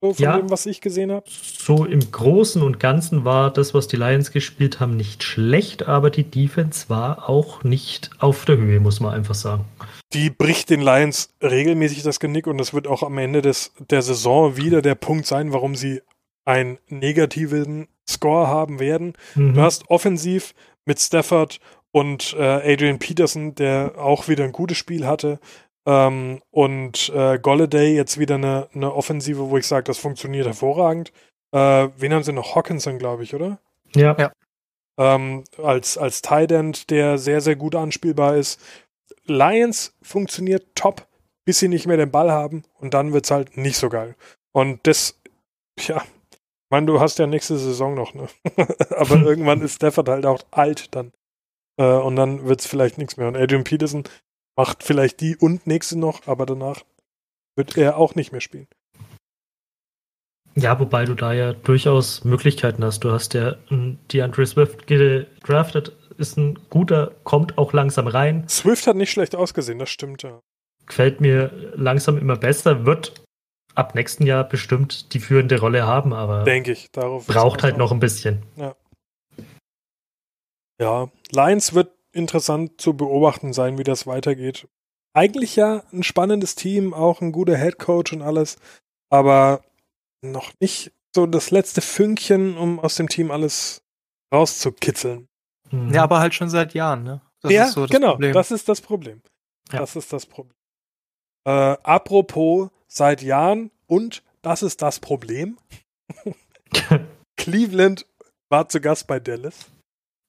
So von Ja. dem, was ich gesehen habe. So im Großen und Ganzen war das, was die Lions gespielt haben, nicht schlecht, aber die Defense war auch nicht auf der Höhe, muss man einfach sagen. Die bricht den Lions regelmäßig das Genick und das wird auch am Ende des, der Saison wieder der Punkt sein, warum sie einen negativen Score haben werden. Mhm. Du hast offensiv mit Stafford und äh, Adrian Peterson, der auch wieder ein gutes Spiel hatte, ähm, und äh, Golladay jetzt wieder eine, eine Offensive, wo ich sage, das funktioniert hervorragend. Äh, wen haben sie noch? Hawkinson, glaube ich, oder? ja. Ja. ähm, als, als Tight End, der sehr, sehr gut anspielbar ist. Lions funktioniert top, bis sie nicht mehr den Ball haben und dann wird's halt nicht so geil. Und das, ja, ich meine, du hast ja nächste Saison noch, ne? <laughs> Aber <laughs> irgendwann ist Stafford halt auch alt dann. Äh, und dann wird's vielleicht nichts mehr. Und Adrian Peterson macht vielleicht die und nächste noch, aber danach wird er auch nicht mehr spielen. Ja, wobei du da ja durchaus Möglichkeiten hast. Du hast ja ähm, DeAndre Swift gedraftet, ist ein guter, kommt auch langsam rein, Swift hat nicht schlecht ausgesehen, das stimmt ja. gefällt mir langsam immer besser, wird ab nächsten Jahr bestimmt die führende Rolle haben, aber Denke ich. Darauf braucht halt noch ein bisschen. Ja, Lions wird interessant zu beobachten sein, wie das weitergeht. Eigentlich ja ein spannendes Team, auch ein guter Head Coach und alles, aber noch nicht so das letzte Fünkchen, um aus dem Team alles rauszukitzeln. Ja, aber halt schon seit Jahren, ne? Das ja, ist so das genau, Problem. das ist das Problem. Ja. Das ist das Problem. Äh, apropos seit Jahren und das ist das Problem. <laughs> Cleveland war zu Gast bei Dallas.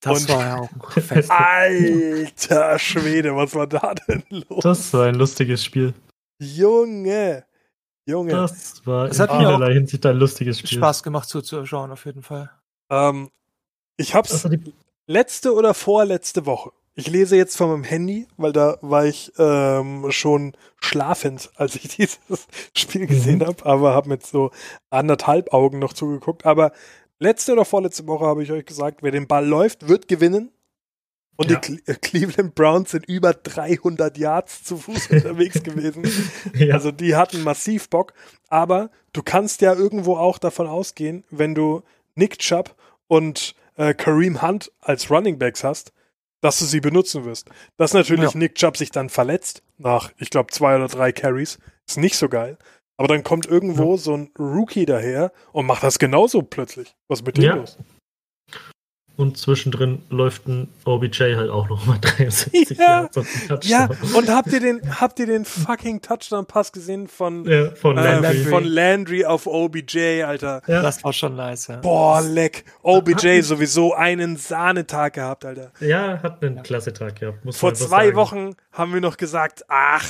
Das und- war ja auch ein <laughs> Fest. Alter Schwede, was war da denn los? das war ein lustiges Spiel. Junge, Junge. Das war Das in hat mir auch vielerlei Hinsicht ein lustiges Spiel. Spaß gemacht zuzuschauen, auf jeden Fall. Ähm, ich hab's Also die, letzte oder vorletzte Woche. Ich lese jetzt von meinem Handy, weil da war ich ähm, schon schlafend, als ich <laughs> dieses Spiel gesehen Mhm. habe, aber habe mit so anderthalb Augen noch zugeguckt. Aber letzte oder vorletzte Woche habe ich euch gesagt, wer den Ball läuft, wird gewinnen. Und Ja. die Cle äh, Cleveland Browns sind über 300 Yards zu Fuß <laughs> unterwegs gewesen. ja, Also die hatten massiv Bock, aber du kannst ja irgendwo auch davon ausgehen, wenn du Nick Chubb und äh, Kareem Hunt als Running Backs hast, dass du sie benutzen wirst. Dass natürlich Ja. Nick Chubb sich dann verletzt nach, ich glaube, zwei oder drei Carries, ist nicht so geil. Aber dann kommt irgendwo so ein Rookie daher und macht das genauso plötzlich. Was ist mit dem Ja. los? und zwischendrin läuft ein OBJ halt auch noch mal <laughs> 73 Ja. Ja, und habt ihr den, habt ihr den fucking Touchdown-Pass gesehen von, Ja, von äh, Landry. von Landry auf OBJ, Alter? ja, Das war schon nice, ja. Boah, leck. OBJ sowieso einen Sahnetag gehabt, Alter. ja, hat einen klasse Tag gehabt. Muss Vor zwei sagen. Wochen haben wir noch gesagt, ach,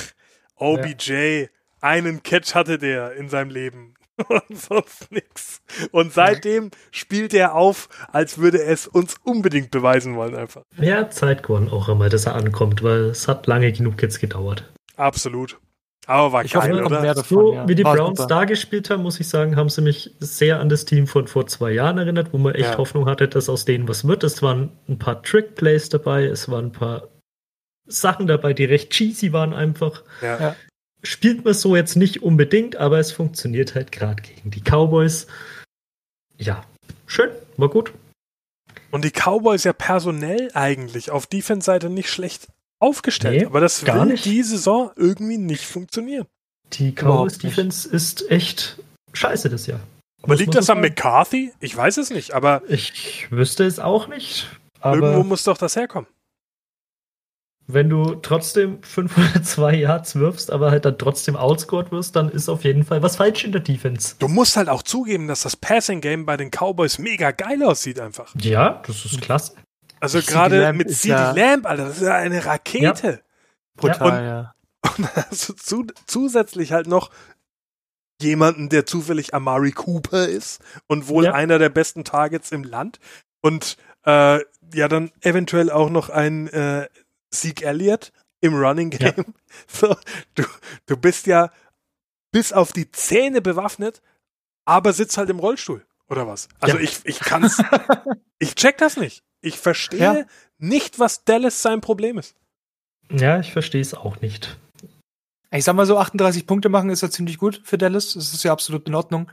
OBJ, einen Catch hatte der in seinem Leben. <laughs> Und sonst nix. Und seitdem spielt er auf, als würde er es uns unbedingt beweisen wollen, einfach. Ja, Zeit geworden auch einmal, dass er ankommt, weil es hat lange genug jetzt gedauert. Absolut. Aber war Ich hoffe, geil, kommt oder? mehr davon. So ja. wie die War Browns super. da gespielt haben, muss ich sagen, haben sie mich sehr an das Team von vor zwei Jahren erinnert, wo man echt Ja. Hoffnung hatte, dass aus denen was wird. Es waren ein paar Trick-Plays dabei, es waren ein paar Sachen dabei, die recht cheesy waren einfach. Ja. Spielt man so jetzt nicht unbedingt, aber es funktioniert halt gerade gegen die Cowboys. Ja, schön, war gut. Und die Cowboys ja personell eigentlich auf Defense-Seite nicht schlecht aufgestellt. Nee, aber das gar will nicht. die Saison irgendwie nicht funktionieren. Die Überhaupt nicht. Cowboys-Defense ist echt scheiße das Jahr. Aber liegt das an sagen. McCarthy? Ich weiß es nicht, aber Ich wüsste es auch nicht. irgendwo muss doch das herkommen. Wenn du trotzdem 502 <laughs> Yards wirfst, aber halt dann trotzdem outscored wirst, dann ist auf jeden Fall was falsch in der Defense. Du musst halt auch zugeben, dass das Passing-Game bei den Cowboys mega geil aussieht einfach. Ja, das ist klasse. Also gerade mit CD ja- Lamb, Alter, das ist ja eine Rakete. Brutal, ja. <laughs> Und also zu, zusätzlich halt noch jemanden, der zufällig Amari Cooper ist und wohl Ja. einer der besten Targets im Land. Und äh, ja, dann eventuell auch noch ein äh, Zeke Elliott im Running Ja. Game. <laughs> So, du, du bist ja bis auf die Zähne bewaffnet, aber sitzt halt im Rollstuhl. Oder was? Also Ja. ich, ich kann's, <laughs> ich check das nicht. Ich verstehe Ja. nicht, was Dallas sein Problem ist. Ja, ich verstehe es auch nicht. Ich sag mal so, 38 Punkte machen ist ja ziemlich gut für Dallas. Das ist ja absolut in Ordnung.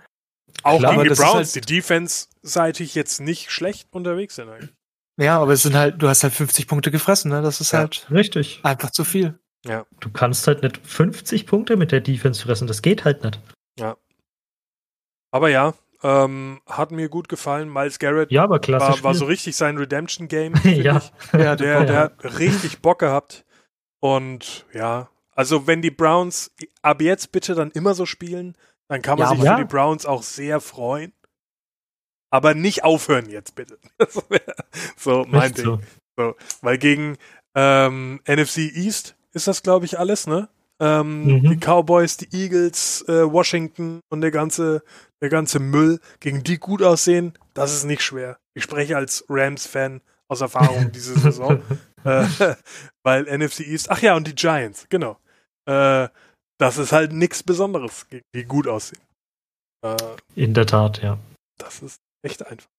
Auch Klar, gegen die Browns, halt- die Defense-seitig jetzt nicht schlecht unterwegs sind eigentlich. Ja, aber es sind halt, du hast halt 50 Punkte gefressen, ne? Das ist Ja. halt Richtig. einfach zu viel. Du kannst halt nicht 50 Punkte mit der Defense fressen. Das geht halt nicht. Aber ja, ähm, hat mir gut gefallen. Miles Garrett Ja, aber klasse war, war so richtig sein Redemption-Game. <laughs> ja. <laughs> Ja, Der, der hat richtig Bock gehabt. Und ja, also wenn die Browns ab jetzt bitte dann immer so spielen, dann kann man Ja, sich für die Browns auch sehr freuen. Aber nicht aufhören jetzt bitte. <laughs> So mein Ding. so. So, weil gegen ähm, NFC East ist das, glaube ich, alles, ne? Ähm, Mhm. Die Cowboys, die Eagles, äh, Washington und der ganze, der ganze Müll, gegen die gut aussehen, das ist nicht schwer. Ich spreche als Rams-Fan aus Erfahrung <laughs> diese Saison. äh, <laughs> weil NFC East, ach ja, und die Giants, genau. Äh, das ist halt nichts Besonderes, gegen die gut aussehen. Äh, In der Tat, ja. das ist echt einfach.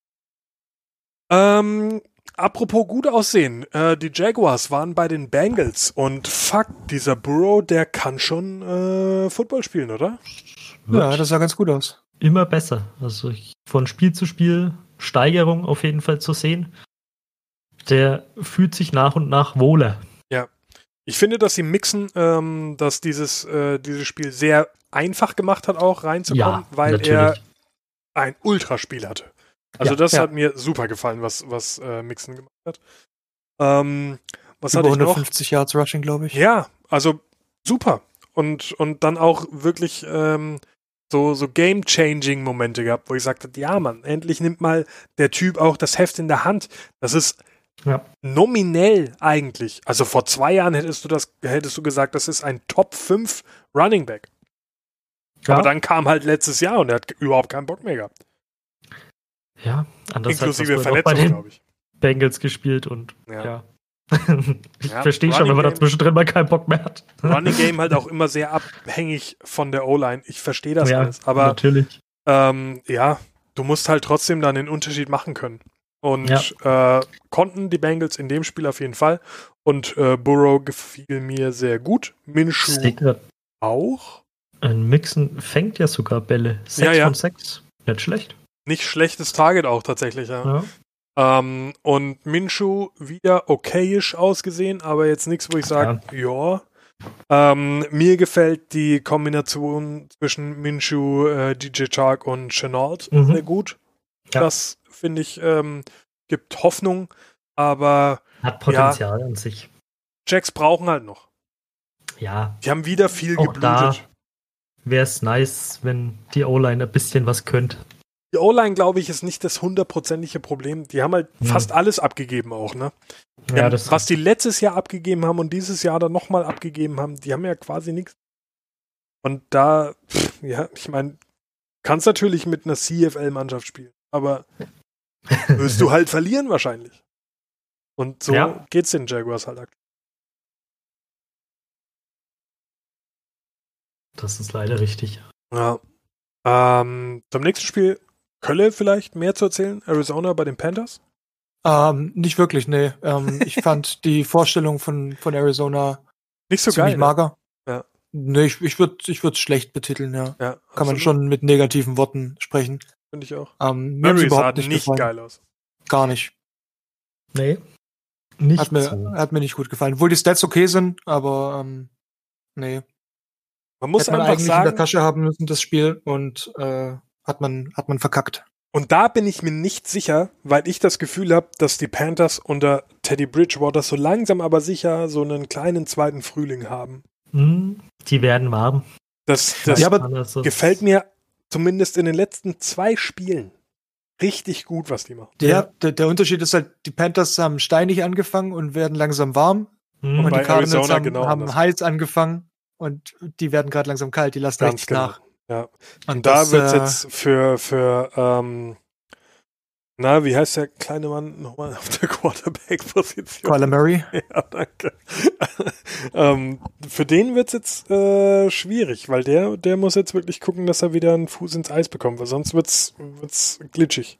Ähm, apropos gut aussehen, äh, die Jaguars waren bei den Bengals und fuck, dieser Burrow, der kann schon äh, Football spielen, oder? Ja, das sah ganz gut aus. immer besser. Also ich, von Spiel zu Spiel Steigerung auf jeden Fall zu sehen. Der fühlt sich nach und nach wohler. Ich finde, dass sie mixen, ähm, dass dieses, äh, dieses Spiel sehr einfach gemacht hat, auch reinzukommen, Ja, weil er natürlich. ein Ultraspiel hatte. Also Ja, das ja. hat mir super gefallen, was, was äh, Mixen gemacht hat. Ähm, was Über hatte ich noch? 150 Yards Rushing, glaube ich. Ja, also super. Und, und dann auch wirklich ähm, so, so Game-Changing-Momente gehabt, wo ich sagte, ja, Mann, endlich nimmt mal der Typ auch das Heft in der Hand. Das ist Ja. nominell eigentlich. Also vor zwei Jahren hättest du das, hättest du gesagt, das ist ein Top 5 Running Back. Ja, Aber dann kam halt letztes Jahr und er hat überhaupt keinen Bock mehr gehabt. Ja anders Inklusive als Verletzung, den glaube ich. Bengals gespielt und Ja. ja. <laughs> ich Ja, verstehe schon, wenn man da zwischendrin mal keinen Bock mehr hat. Running Game halt auch immer sehr abhängig von der O-Line. Ich verstehe das ja, alles. Aber natürlich. ähm, ja, du musst halt trotzdem dann den Unterschied machen können. Und äh, konnten die Bengals in dem Spiel auf jeden Fall. Und äh, Burrow gefiel mir sehr gut. Minshew auch. Ein Mixen fängt ja sogar Bälle. Sechs Ja, ja. von sechs. Nicht schlecht. Nicht schlechtes Target auch tatsächlich, ja. Ja. Ähm, und Minshew wieder okayisch ausgesehen, aber jetzt nichts, wo ich sage, ja. Ähm, mir gefällt die Kombination zwischen Minshew, äh, DJ Chark und Chenault Mhm. sehr gut. Ja. Das finde ich ähm, gibt Hoffnung, aber Hat Potenzial an sich. Jacks brauchen halt noch. Ja, Die haben wieder viel Auch geblutet. wäre es nice, wenn die O-Line ein bisschen was könnte. Die O-Line, glaube ich, ist nicht das hundertprozentige Problem. Die haben halt Hm. fast alles abgegeben auch, ne? Die Ja, haben, das was die letztes Jahr abgegeben haben und dieses Jahr dann nochmal abgegeben haben, die haben ja quasi nichts. Und da, pff, ja, ich meine, kannst natürlich mit einer CFL-Mannschaft spielen, aber wirst du <laughs> halt verlieren wahrscheinlich. Und so Ja. geht's den Jaguars halt aktuell. Das ist leider richtig. Ja. Ähm, zum nächsten Spiel, Kölle vielleicht mehr zu erzählen? Arizona bei den Panthers? Ähm, nicht wirklich, nee. Ähm, ich <laughs> fand die Vorstellung von, von Arizona Nicht so ziemlich geil. ne? mager. Ja. Nee, ich, ich würde ich würd schlecht betiteln, ja. Ja, Kann man schon mit negativen Worten sprechen. Finde ich auch. Ähm, mir Murray sah überhaupt nicht, nicht geil aus. Gar nicht. Nee. Nicht Hat mir, so. hat mir nicht gut gefallen. Obwohl die Stats okay sind, aber ähm, nee. Man muss Hätte man einfach eigentlich in der sagen, Tasche haben müssen, das Spiel, und äh, hat man, hat man verkackt. und da bin ich mir nicht sicher, weil ich das Gefühl habe, dass die Panthers unter Teddy Bridgewater so langsam aber sicher so einen kleinen zweiten Frühling haben. Hm, die werden warm. Das, das Ja, aber gefällt mir zumindest in den letzten zwei Spielen richtig gut, was die machen. Der, Ja. der, der Unterschied ist halt, die Panthers haben steinig angefangen und werden langsam warm. hm, Und die Cardinals Arizona haben, genau haben heiß angefangen und die werden gerade langsam kalt, die lassen Ganz richtig genau. nach. Ja. Und, Und da wird es äh, jetzt für, für ähm, na, wie heißt der kleine Mann nochmal auf der <laughs> Quarterback-Position? Kyler Murray. <laughs> Ja, danke. <laughs> ähm, für den wird's jetzt äh, schwierig, weil der, der muss jetzt wirklich gucken, dass er wieder einen Fuß ins Eis bekommt, weil sonst wird's, wird's glitschig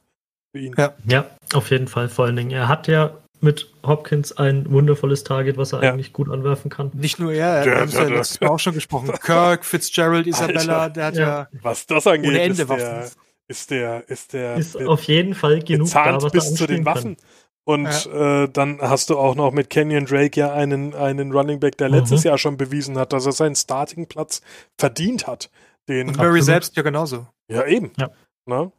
für ihn. Ja. Ja, auf jeden Fall. Vor allen Dingen, er hat ja mit Hopkins ein wundervolles Target, was er Ja. eigentlich gut anwerfen kann. Nicht nur er, wir haben es ja letztes Mal auch schon gesprochen. <laughs> Kirk, Fitzgerald, Isabella, Alter. der hat Ja. ja, Was das angeht, ohne Ende ist der, ist der, ist der, Ist der auf jeden Fall genug da, was bis er zu den Waffen. Und äh, dann hast du auch noch mit Kenyon Drake ja einen, einen Running Back, der Mhm. letztes Jahr schon bewiesen hat, dass er seinen Startingplatz verdient hat. Den, Und Murray selbst ja genauso. ja, eben. Ja. Ne?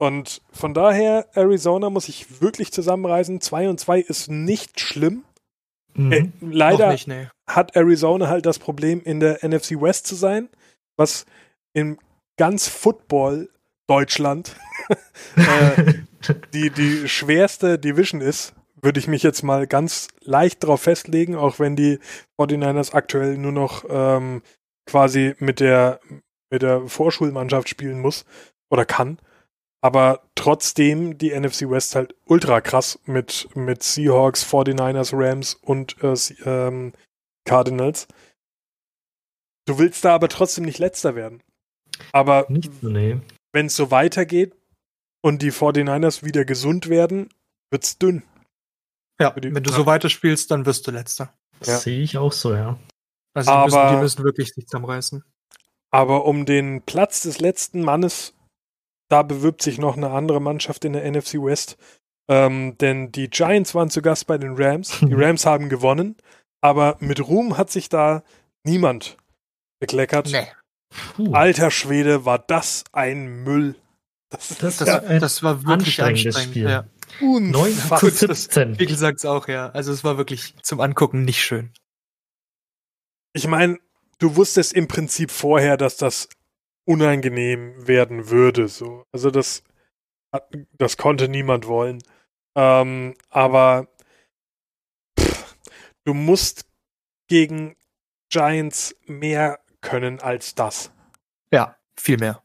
Und von daher, Arizona muss ich wirklich zusammenreißen. 2 und 2 ist nicht schlimm. Mhm. Äh, leider nicht, nee. hat Arizona halt das Problem, in der NFC West zu sein, was in ganz Football Deutschland <laughs> äh, <laughs> die, die schwerste Division ist, würde ich mich jetzt mal ganz leicht drauf festlegen, auch wenn die 49ers aktuell nur noch ähm, quasi mit der, mit der Vorschulmannschaft spielen muss oder kann. Aber trotzdem die NFC West halt ultra krass mit, mit Seahawks, 49ers, Rams und äh, ähm, Cardinals. Du willst da aber trotzdem nicht letzter werden. Aber nee. wenn es so weitergeht und die 49ers wieder gesund werden, wird's dünn. Ja, wenn du so weiterspielst, dann wirst du letzter. Das Ja. sehe ich auch so, ja. Also die, müssen, Aber- die müssen wirklich sich zusammenreißen. Aber um den Platz des letzten Mannes, da bewirbt sich noch eine andere Mannschaft in der NFC West. Ähm, denn die Giants waren zu Gast bei den Rams. Die <laughs> Rams haben gewonnen, aber mit Ruhm hat sich da niemand bekleckert. Puh, Alter Schwede, war das ein Müll. Das Das Das, war ja ein das war wirklich anstrengendes anstrengend. Spiel. Ja. 9 zu Gut, das- 17. Pickel sagt's auch, ja. Also es war wirklich zum Angucken nicht schön. ich meine, du wusstest im Prinzip vorher, dass das unangenehm werden würde. So. Also das, das konnte niemand wollen. Ähm, aber pff, du musst gegen Giants mehr können als das. Ja, viel mehr.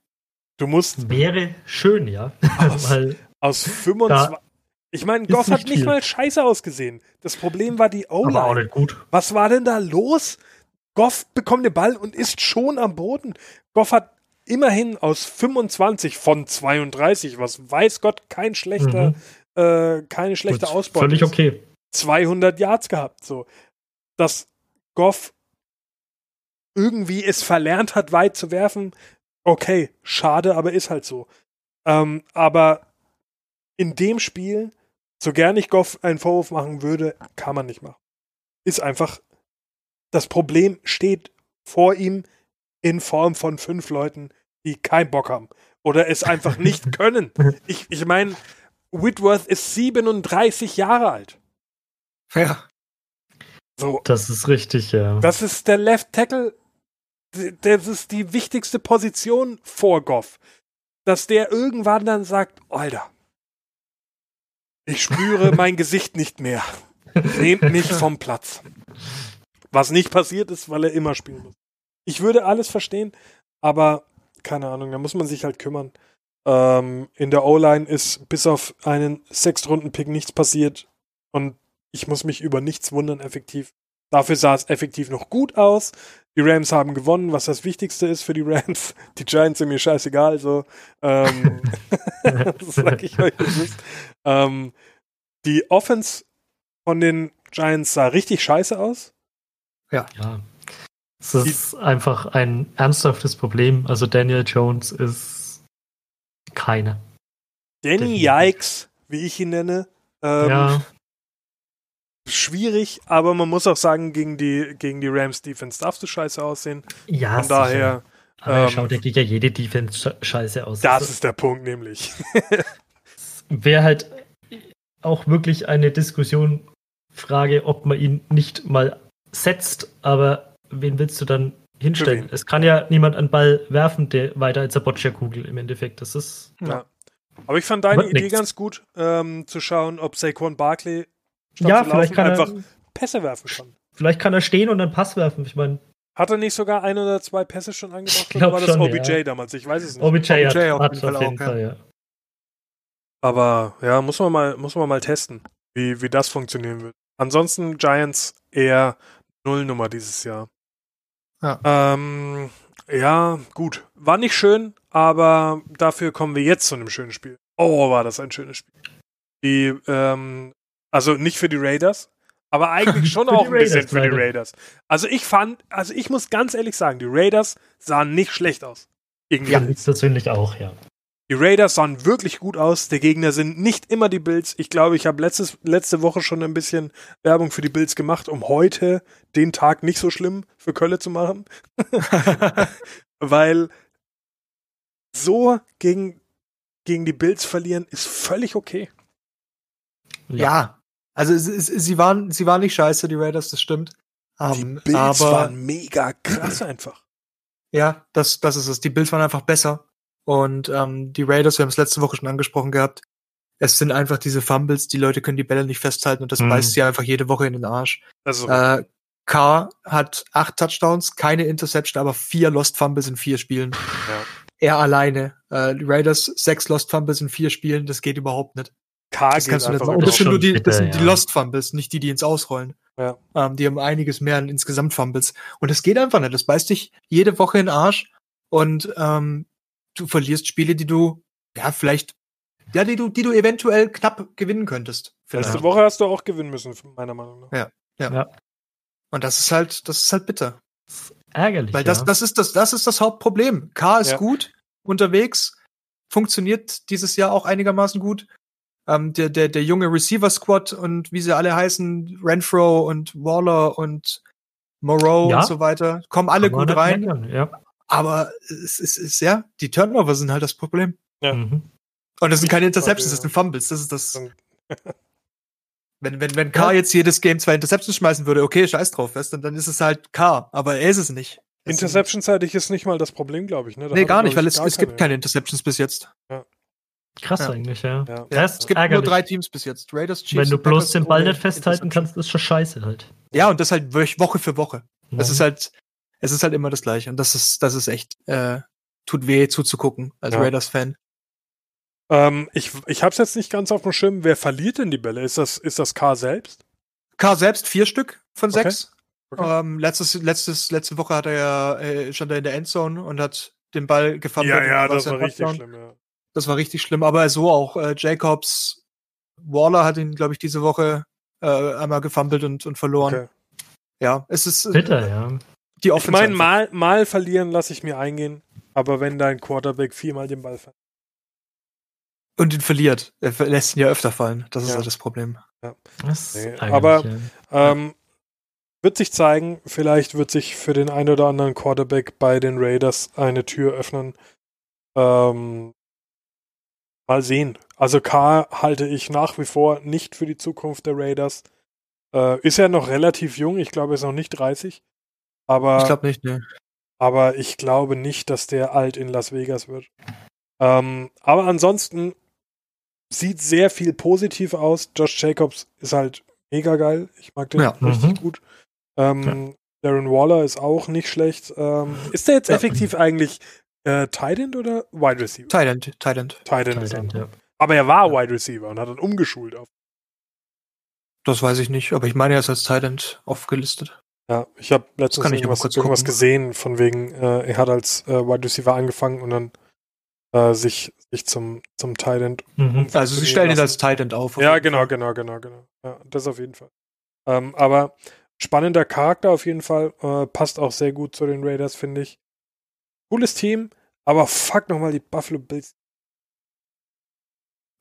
Du musst Wäre schön, ja. Aus- <laughs> aus 25. Ich meine, Goff hat nicht viel. mal scheiße ausgesehen. Das Problem war die aber auch O-Line. nicht gut. Was war denn da los? Goff bekommt den Ball und ist schon am Boden. Goff hat immerhin aus 25 von 32, was weiß Gott kein schlechter, äh, keine schlechte Gut, Ausbeute Völlig ist. okay. 200 Yards gehabt. So, dass Goff irgendwie es verlernt hat, weit zu werfen. Okay, schade, aber ist halt so. Ähm, aber in dem Spiel, so gern ich Goff einen Vorwurf machen würde, kann man nicht machen. Ist einfach, das Problem steht vor ihm in Form von fünf Leuten, die keinen Bock haben oder es einfach nicht <laughs> können. Ich, ich meine, Whitworth ist 37 Jahre alt. Ja. So, Das ist richtig, ja. das ist der Left Tackle. Das ist die wichtigste Position vor Goff. Dass der irgendwann dann sagt, Alter, ich spüre <laughs> mein Gesicht nicht mehr. Nehmt mich <laughs> vom Platz. Was nicht passiert ist, weil er immer spielen muss. Ich würde alles verstehen, aber keine Ahnung, da muss man sich halt kümmern. Ähm, in der O-Line ist bis auf einen Sechstrunden-Pick nichts passiert und ich muss mich über nichts wundern, effektiv. Dafür sah es effektiv noch gut aus. Die Rams haben gewonnen, was das Wichtigste ist für die Rams. Die Giants sind mir scheißegal, so. Ähm, das <laughs> <laughs> sag ich euch. ist. Ähm, die Offense von den Giants sah richtig scheiße aus. Ja. Es ist einfach ein ernsthaftes Problem. Also Daniel Jones ist keiner. Danny. Yikes, wie ich ihn nenne. Ähm, ja, Schwierig, aber man muss auch sagen, gegen die, gegen die Rams Defense darfst du scheiße aussehen. ja. Von daher, Aber er ähm, schaut ja gegen jede Defense sche- scheiße aus. das Also, ist der Punkt nämlich. Wäre halt auch wirklich eine Diskussion, Frage, ob man ihn nicht mal setzt, aber wen willst du dann hinstellen? Es kann ja niemand einen Ball werfen, der weiter als der Boccia-Kugel im Endeffekt. Das ist. Ja. Aber ich fand deine Idee nix. ganz gut, ähm, zu schauen, ob Saquon Barkley statt Ja, vielleicht kann einfach er, Pässe werfen kann. vielleicht kann er stehen und einen Pass werfen. Ich meine, Hat er nicht sogar ein oder zwei Pässe schon angebracht? Ich oder war das schon, OBJ ja. damals? Ich weiß es nicht. OBJ, hat, OBJ auf hat jeden Fall auf jeden Fall, ja. Aber ja, muss man mal, muss man mal testen, wie, wie das funktionieren wird. Ansonsten Giants eher Nullnummer dieses Jahr. Ja. Ähm, ja, gut. War nicht schön, aber dafür kommen wir jetzt zu einem schönen Spiel. Oh, war das ein schönes Spiel. Die, ähm, also nicht für die Raiders, aber eigentlich <laughs> schon auch ein bisschen Raiders, für die. Raiders. Also ich fand, also ich muss ganz ehrlich sagen, die Raiders sahen nicht schlecht aus. Gegen die Ja, ich persönlich auch, ja. Die Raiders sahen wirklich gut aus. Der Gegner sind nicht immer die Bills. Ich glaube, ich habe letzte Woche schon ein bisschen Werbung für die Bills gemacht, um heute den Tag nicht so schlimm für Kölle zu machen. <laughs> Weil so gegen, gegen die Bills verlieren ist völlig okay. Ja. ja. Also es, es, sie waren sie waren nicht scheiße, die Raiders, das stimmt. Um, die ähm, Bills aber, waren mega krass einfach. Ja, das, das ist es. Die Bills waren einfach besser. Und ähm, die Raiders, wir haben es letzte Woche schon angesprochen gehabt, es sind einfach diese Fumbles, die Leute können die Bälle nicht festhalten und das mhm. beißt sie einfach jede Woche in den Arsch. Also, äh, Carr hat acht Touchdowns, keine Interception, aber vier Lost Fumbles in vier Spielen. Ja. Er alleine. Äh, die Raiders sechs Lost Fumbles in vier Spielen, das geht überhaupt nicht. Carr das kannst du nicht machen. Und das sind nur die, das sind die Lost Fumbles, nicht die, die ins Ausrollen. Ja. Ähm, die haben einiges mehr insgesamt Fumbles. Und das geht einfach nicht. Das beißt dich jede Woche in den Arsch. Und ähm, du verlierst Spiele, die du, ja, vielleicht, ja, die du, die du eventuell knapp gewinnen könntest. Vielleicht. Letzte Woche hast du auch gewinnen müssen, meiner Meinung nach. Ja, ja. ja. Und das ist halt, das ist halt bitter. ärgerlich. Weil das, ja. das ist das, das ist das Hauptproblem. K ist ja. gut unterwegs, funktioniert dieses Jahr auch einigermaßen gut. Ähm, der, der, der junge Receiver Squad und wie sie alle heißen, Renfro und Waller und Moreau ja. und so weiter, kommen alle Kann gut rein. Ja. Aber es ist, ist ja, die Turnover sind halt das Problem. Ja. Mhm. Und das sind keine Interceptions, das sind Fumbles. Das ist das. <laughs> wenn, wenn, wenn K jetzt jedes Game zwei Interceptions schmeißen würde, okay, scheiß drauf, weißt, dann, dann ist es halt K, aber er ist es nicht. Interception-seitig ist nicht mal das Problem, glaube ich. Ne? Da nee, gar nicht, weil es, es gibt keine Interceptions bis jetzt. Ja. Krass ja. eigentlich, ja. ja. ja es gibt ärgerlich. nur drei Teams bis jetzt. Raiders, Chiefs, Wenn du bloß den Ball nicht festhalten kannst, ist schon scheiße halt. Ja, und das halt Woche für Woche. Das ist halt, es ist halt immer das Gleiche. Und das ist, das ist echt, äh, tut weh zuzugucken als ja. Raiders-Fan. Ähm, ich ich habe es jetzt nicht ganz auf dem Schirm. Wer verliert denn die Bälle? Ist das, ist das K selbst? K selbst vier Stück von okay. sechs. Okay. Ähm, letztes, letztes, letzte Woche hat er ja, äh, stand er in der Endzone und hat den Ball gefangen. Ja, ja, das war richtig schlimm, ja. Das war richtig schlimm, aber so auch. Äh, Jacobs, Waller hat ihn, glaube ich, diese Woche äh, einmal gefummelt und, und verloren. Okay. Ja, es ist. Bitter, ja. Die ich meine, mal, mal verlieren lasse ich mir eingehen, aber wenn dein Quarterback viermal den Ball fällt. Und ihn verliert. Er lässt ihn ja öfter fallen. Das ist ja halt das Problem. Ja. Das nee, aber ähm, wird sich zeigen, vielleicht wird sich für den einen oder anderen Quarterback bei den Raiders eine Tür öffnen. Ähm, mal sehen. Also K halte ich nach wie vor nicht für die Zukunft der Raiders. Äh, ist ja noch relativ jung, ich glaube, er ist noch nicht 30. Aber, ich glaube nicht, ne. Aber ich glaube nicht, dass der alt in Las Vegas wird. Ähm, aber ansonsten sieht sehr viel positiv aus. Josh Jacobs ist halt mega geil. Ich mag den ja. richtig mhm. gut. Ähm, ja. Darren Waller ist auch nicht schlecht. Ähm, ist der jetzt ja. effektiv eigentlich äh, Tight oder Wide Receiver? Tight End. Tight End. Tight End, Tight End ja. Aber er war Wide Receiver und hat dann umgeschult auf. Das weiß ich nicht, aber ich meine, er ist als Tight End aufgelistet. Ja, ich habe letztens irgendwas, irgendwas gesehen, von wegen, äh, er hat als äh, Wide Receiver angefangen und dann äh, sich, sich zum, zum Tight End. Mhm. Also sie stellen ihn als Tight End auf. Ja, genau, Fall. genau, genau, genau. Ja, das auf jeden Fall. Ähm, aber spannender Charakter auf jeden Fall. Äh, passt auch sehr gut zu den Raiders, finde ich. Cooles Team, aber fuck nochmal die Buffalo Bills.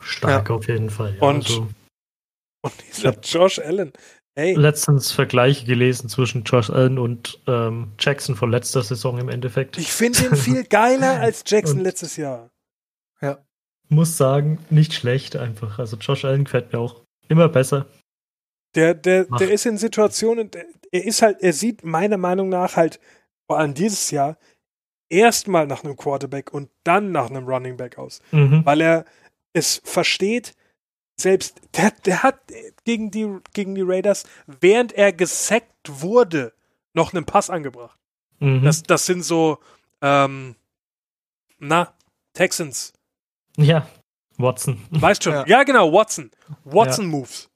Stark ja. auf jeden Fall. Ja, und, also. <laughs> und dieser Josh Allen. Hey. Letztens Vergleiche gelesen zwischen Josh Allen und ähm, Jackson von letzter Saison im Endeffekt. Ich finde ihn <laughs> viel geiler als Jackson letztes Jahr. Ja. Muss sagen, nicht schlecht einfach. Also Josh Allen gefällt mir auch immer besser. Der, der, der ist in Situationen, er ist halt, er sieht meiner Meinung nach halt, vor allem dieses Jahr, erstmal nach einem Quarterback und dann nach einem Running Back aus. Mhm. Weil er es versteht, selbst, der, der hat gegen die, gegen die Raiders, während er gesackt wurde, noch einen Pass angebracht. Mhm. Das, das sind so, ähm, na, Texans. Ja, Watson. Weißt schon. Ja, ja genau, Watson. Watson-Moves.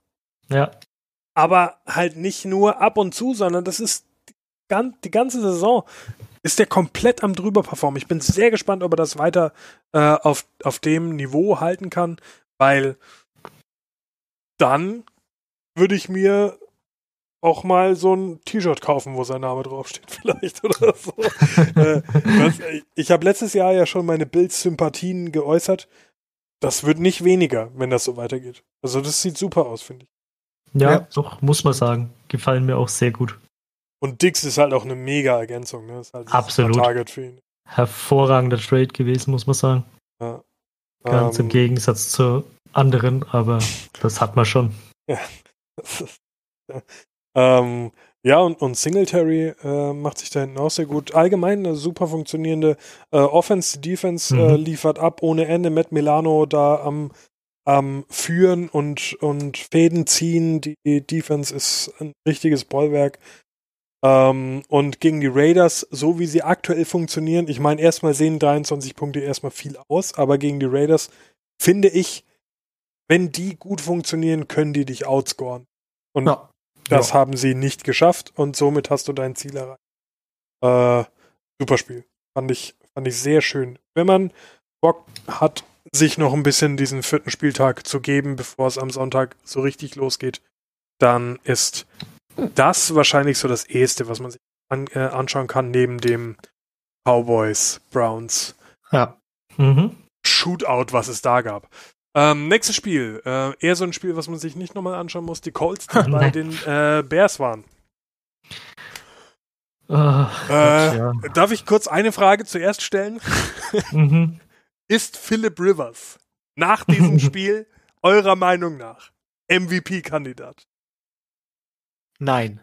Ja. ja. Aber halt nicht nur ab und zu, sondern das ist die, die ganze Saison ist der komplett am drüber performen. Ich bin sehr gespannt, ob er das weiter äh, auf, auf dem Niveau halten kann, weil dann würde ich mir auch mal so ein T-Shirt kaufen, wo sein Name draufsteht, <laughs> vielleicht oder so. äh, was, ich habe letztes Jahr ja schon meine Bills-Sympathien geäußert. Das wird nicht weniger, wenn das so weitergeht. Also das sieht super aus, finde ich. Ja, ja, doch, muss man sagen. Gefallen mir auch sehr gut. Und Dix ist halt auch eine mega Ergänzung. Ne? Ist halt Absolut. Target für ihn. Hervorragender Trade gewesen, muss man sagen. Ja. Ganz Ähm, im Gegensatz zu anderen, aber das hat man schon. Ja. Das ist, ja. Ähm, ja, und, und Singletary äh, macht sich da hinten auch sehr gut. Allgemein eine super funktionierende äh, Offense, Defense äh, Mhm. liefert ab ohne Ende. Matt Milano da am, am Führen und, und Fäden ziehen. Die Defense ist ein richtiges Bollwerk. Ähm, und gegen die Raiders, so wie sie aktuell funktionieren, ich meine, erstmal sehen 23 Punkte erstmal viel aus, aber gegen die Raiders finde ich, wenn die gut funktionieren, können die dich outscoren. Und Ja. das Ja. haben sie nicht geschafft und somit hast du dein Ziel erreicht. Äh, super Spiel. Fand ich, fand ich sehr schön. Wenn man Bock hat, sich noch ein bisschen diesen vierten Spieltag zu geben, bevor es am Sonntag so richtig losgeht, dann ist das wahrscheinlich so das Eheste, was man sich an, äh, anschauen kann, neben dem Cowboys, Browns Ja. Mhm. Shootout, was es da gab. Ähm, nächstes Spiel. Äh, eher so ein Spiel, was man sich nicht nochmal anschauen muss. Die Colts, die <laughs> bei den äh, Bears waren. Äh, Gott, ja. Darf ich kurz eine Frage zuerst stellen? <laughs> Mhm. Ist Philip Rivers nach diesem <laughs> Spiel eurer Meinung nach MVP-Kandidat? Nein.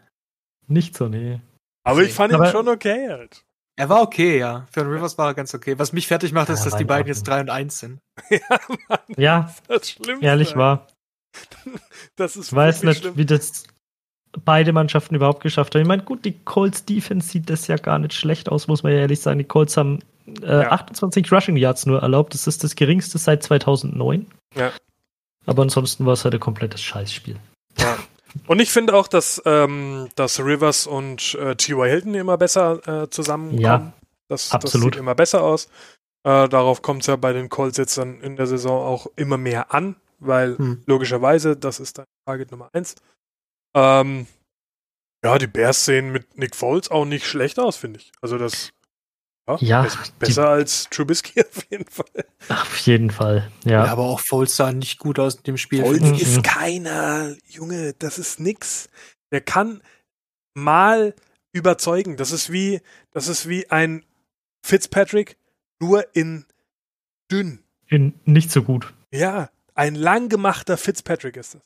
Nicht so, nee. Aber ich fand ihn Aber- schon okay halt. Er war okay, ja. Für den Rivers war er ganz okay. Was mich fertig macht, Ja, ist, dass die beiden jetzt 3 und 1 sind. <laughs> ja, Mann, Ja, das Schlimmste. ehrlich war. <laughs> Das ist Ich weiß wirklich nicht, schlimm. wie das beide Mannschaften überhaupt geschafft haben. Ich meine, gut, die Colts Defense sieht das ja gar nicht schlecht aus, muss man ja ehrlich sagen. Die Colts haben äh, Ja. 28 Rushing Yards nur erlaubt. Das ist das geringste seit 2009. Ja. Aber ansonsten war es halt ein komplettes Scheißspiel. Und ich finde auch, dass, ähm, dass Rivers und äh, T.Y. Hilton immer besser äh, zusammenkommen. Ja, das, absolut. das sieht immer besser aus. Äh, darauf kommt es ja bei den Colts jetzt dann in der Saison auch immer mehr an, weil Hm. logischerweise, das ist dann Target Nummer eins. Ähm, ja, die Bears sehen mit Nick Foles auch nicht schlecht aus, finde ich. Also das ja, Ja, bess- die- besser als Trubisky <laughs> auf jeden Fall. Auf jeden Fall. Ja. Ja, aber auch Foles sah nicht gut aus in dem Spiel. Foles. Mhm. ist keiner, Junge, das ist nix. Der kann mal überzeugen. Das ist wie, das ist wie ein Fitzpatrick, nur in dünn. In, nicht so gut. Ja, ein lang gemachter Fitzpatrick ist das.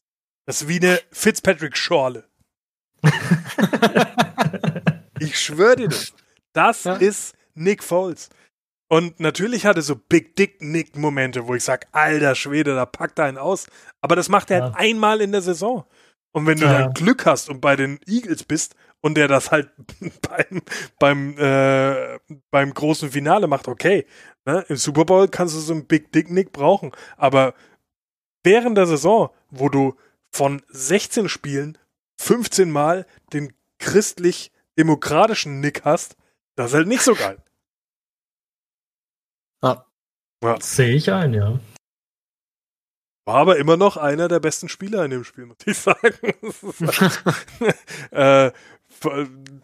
Das ist wie eine Fitzpatrick-Schorle. <laughs> Ich schwöre dir das. Das Ja. ist Nick Foles. Und natürlich hatte so Big Dick Nick Momente, wo ich sag, alter Schwede, da packt er einen aus. Aber das macht er halt Ja. einmal in der Saison. Und wenn du Ja. dann Glück hast und bei den Eagles bist und der das halt <laughs> beim, beim, äh, beim großen Finale macht, okay. Ne? Im Super Bowl kannst du so einen Big Dick Nick brauchen. Aber während der Saison, wo du von 16 Spielen 15 Mal den christlich-demokratischen Nick hast, das ist halt nicht so geil. Ja. Ja. Sehe ich ein, ja. War aber immer noch einer der besten Spieler in dem Spiel, muss ich sagen. <laughs> Halt, <laughs> äh,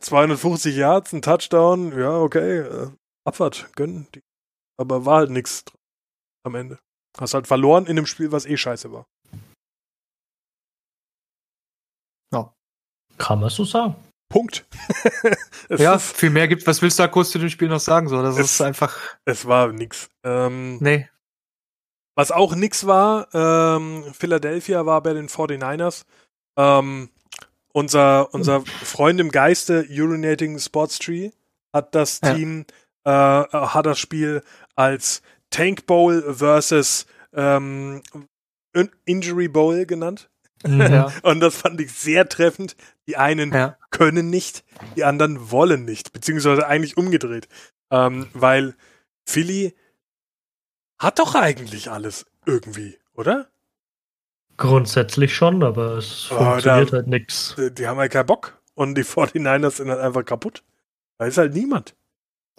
250 Yards, ein Touchdown, ja, okay. Äh, Abfahrt, gönnen. Die. Aber war halt nichts am Ende. Hast halt verloren in dem Spiel, was eh scheiße war. Kann man so sagen. Punkt. <laughs> ja, viel mehr gibt. Was willst du da kurz zu dem Spiel noch sagen? So, das Es- ist einfach. es war nix. Ähm, Nee. Was auch nix war, ähm, Philadelphia war bei den 49ers. Ähm, unser, unser Freund im Geiste, Urinating Sports Tree, hat das Ja. Team, äh, hat das Spiel als Tank Bowl versus ähm, In- Injury Bowl genannt. Mhm. <laughs> Ja. Und das fand ich sehr treffend. Die einen Ja. können nicht, die anderen wollen nicht, beziehungsweise eigentlich umgedreht. Ähm, weil Philly hat doch eigentlich alles irgendwie, oder? Grundsätzlich schon, aber es Aber funktioniert da- halt nix. Die die haben halt keinen Bock und die 49ers sind halt einfach kaputt. Da ist halt niemand.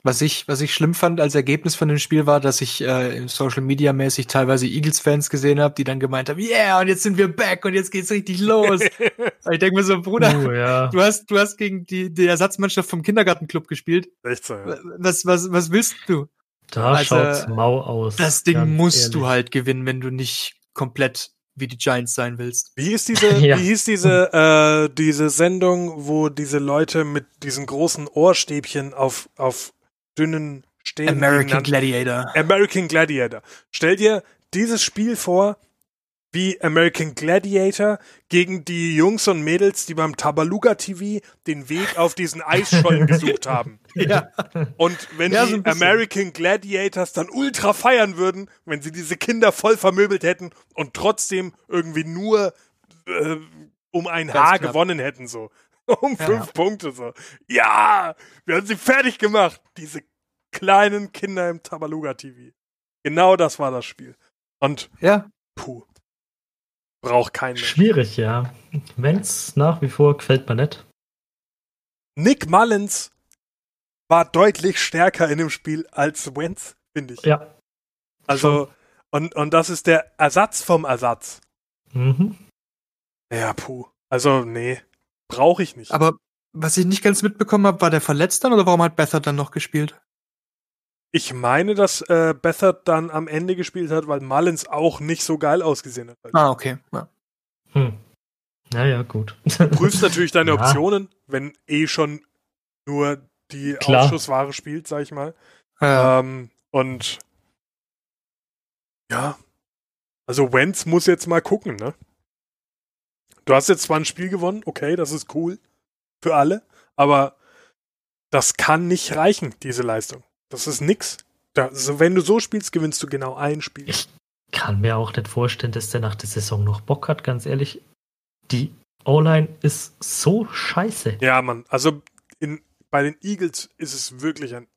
Was ich, was ich schlimm fand als Ergebnis von dem Spiel war, dass ich äh, Social Media mäßig teilweise Eagles-Fans gesehen habe, die dann gemeint haben, yeah, und jetzt sind wir back und jetzt geht's richtig los. <laughs> ich denke mir so, Bruder, Uh, ja. du hast, du hast gegen die, die Ersatzmannschaft vom Kindergartenclub gespielt. Echt so, ja. Was, was, was willst du? Da Also, schaut's mau aus. Das Ding musst ehrlich. du halt gewinnen, wenn du nicht komplett wie die Giants sein willst. Wie hieß diese, <laughs> Ja. wie hieß diese, äh, diese Sendung, wo diese Leute mit diesen großen Ohrstäbchen auf, auf dünnen Stäben American Gladiator. American Gladiator. Stell dir dieses Spiel vor, wie American Gladiator gegen die Jungs und Mädels, die beim Tabaluga TV den Weg auf diesen Eisschollen <laughs> gesucht haben. Ja. Und wenn Ja, die so. American Gladiators dann ultra feiern würden, wenn sie diese Kinder voll vermöbelt hätten und trotzdem irgendwie nur äh, um ein Ganz Haar knapp. gewonnen hätten, so. Um Ja. fünf Punkte, so. Ja, wir haben sie fertig gemacht. Diese kleinen Kinder im Tabaluga TV. Genau das war das Spiel. Und Ja. puh. Braucht kein Mensch. Schwierig, ja. Wenn's nach wie vor gefällt mir nicht. Nick Mullins war deutlich stärker in dem Spiel als Wentz, finde ich. Ja. Also, und, und das ist der Ersatz vom Ersatz. Mhm. Ja, puh. Also, nee. Brauche ich nicht. Aber was ich nicht ganz mitbekommen habe, war der verletzt dann oder warum hat Bethard dann noch gespielt? ich meine, dass äh, Bethard dann am Ende gespielt hat, weil Mullins auch nicht so geil ausgesehen hat. Ah, okay. Ja. Hm. Naja, gut. Du prüfst natürlich deine <laughs> Ja. Optionen, wenn eh schon nur die Klar. Ausschussware spielt, sag ich mal. Ja. Ähm, und ja, also Wentz muss jetzt mal gucken, ne? Du hast jetzt zwar ein Spiel gewonnen, okay, das ist cool für alle, aber das kann nicht reichen, diese Leistung. Das ist nix. Da, also wenn du so spielst, gewinnst du genau ein Spiel. Ich kann mir auch nicht vorstellen, dass der nach der Saison noch Bock hat, ganz ehrlich. Die O-Line ist so scheiße. Ja, Mann, also in, bei den Eagles ist es wirklich ein.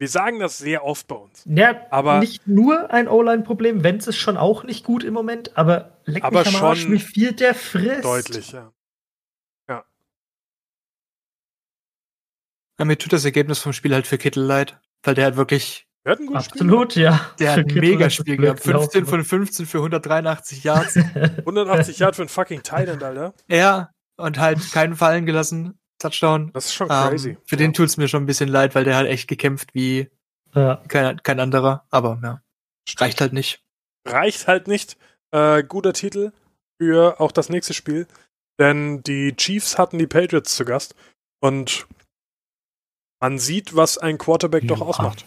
Wir sagen das sehr oft bei uns. Ja, Aber- nicht nur ein O-Line-Problem, wenn es schon auch nicht gut im Moment, aber leck Aber mich am Arsch, wie viel der frisst. Deutlich, ja. Ja, mir tut das Ergebnis vom Spiel halt für Kittel leid, weil der hat wirklich, Wir hatten ein gutes Spiel. Absolut, ja. der hat ein Megaspiel gehabt. blöd 15 gelaufen. von 15 für 183 Yards. <laughs> 180 Yard für einen fucking Titan, Alter. ja, und halt keinen fallen gelassen. Touchdown. Das ist schon Ähm, crazy. für den tut's mir schon ein bisschen leid, weil der hat echt gekämpft wie ja. kein, kein anderer. Aber ja, reicht halt nicht. reicht halt nicht. Äh, guter Titel für auch das nächste Spiel. Denn die Chiefs hatten die Patriots zu Gast. Und man sieht, was ein Quarterback doch Ja. ausmacht.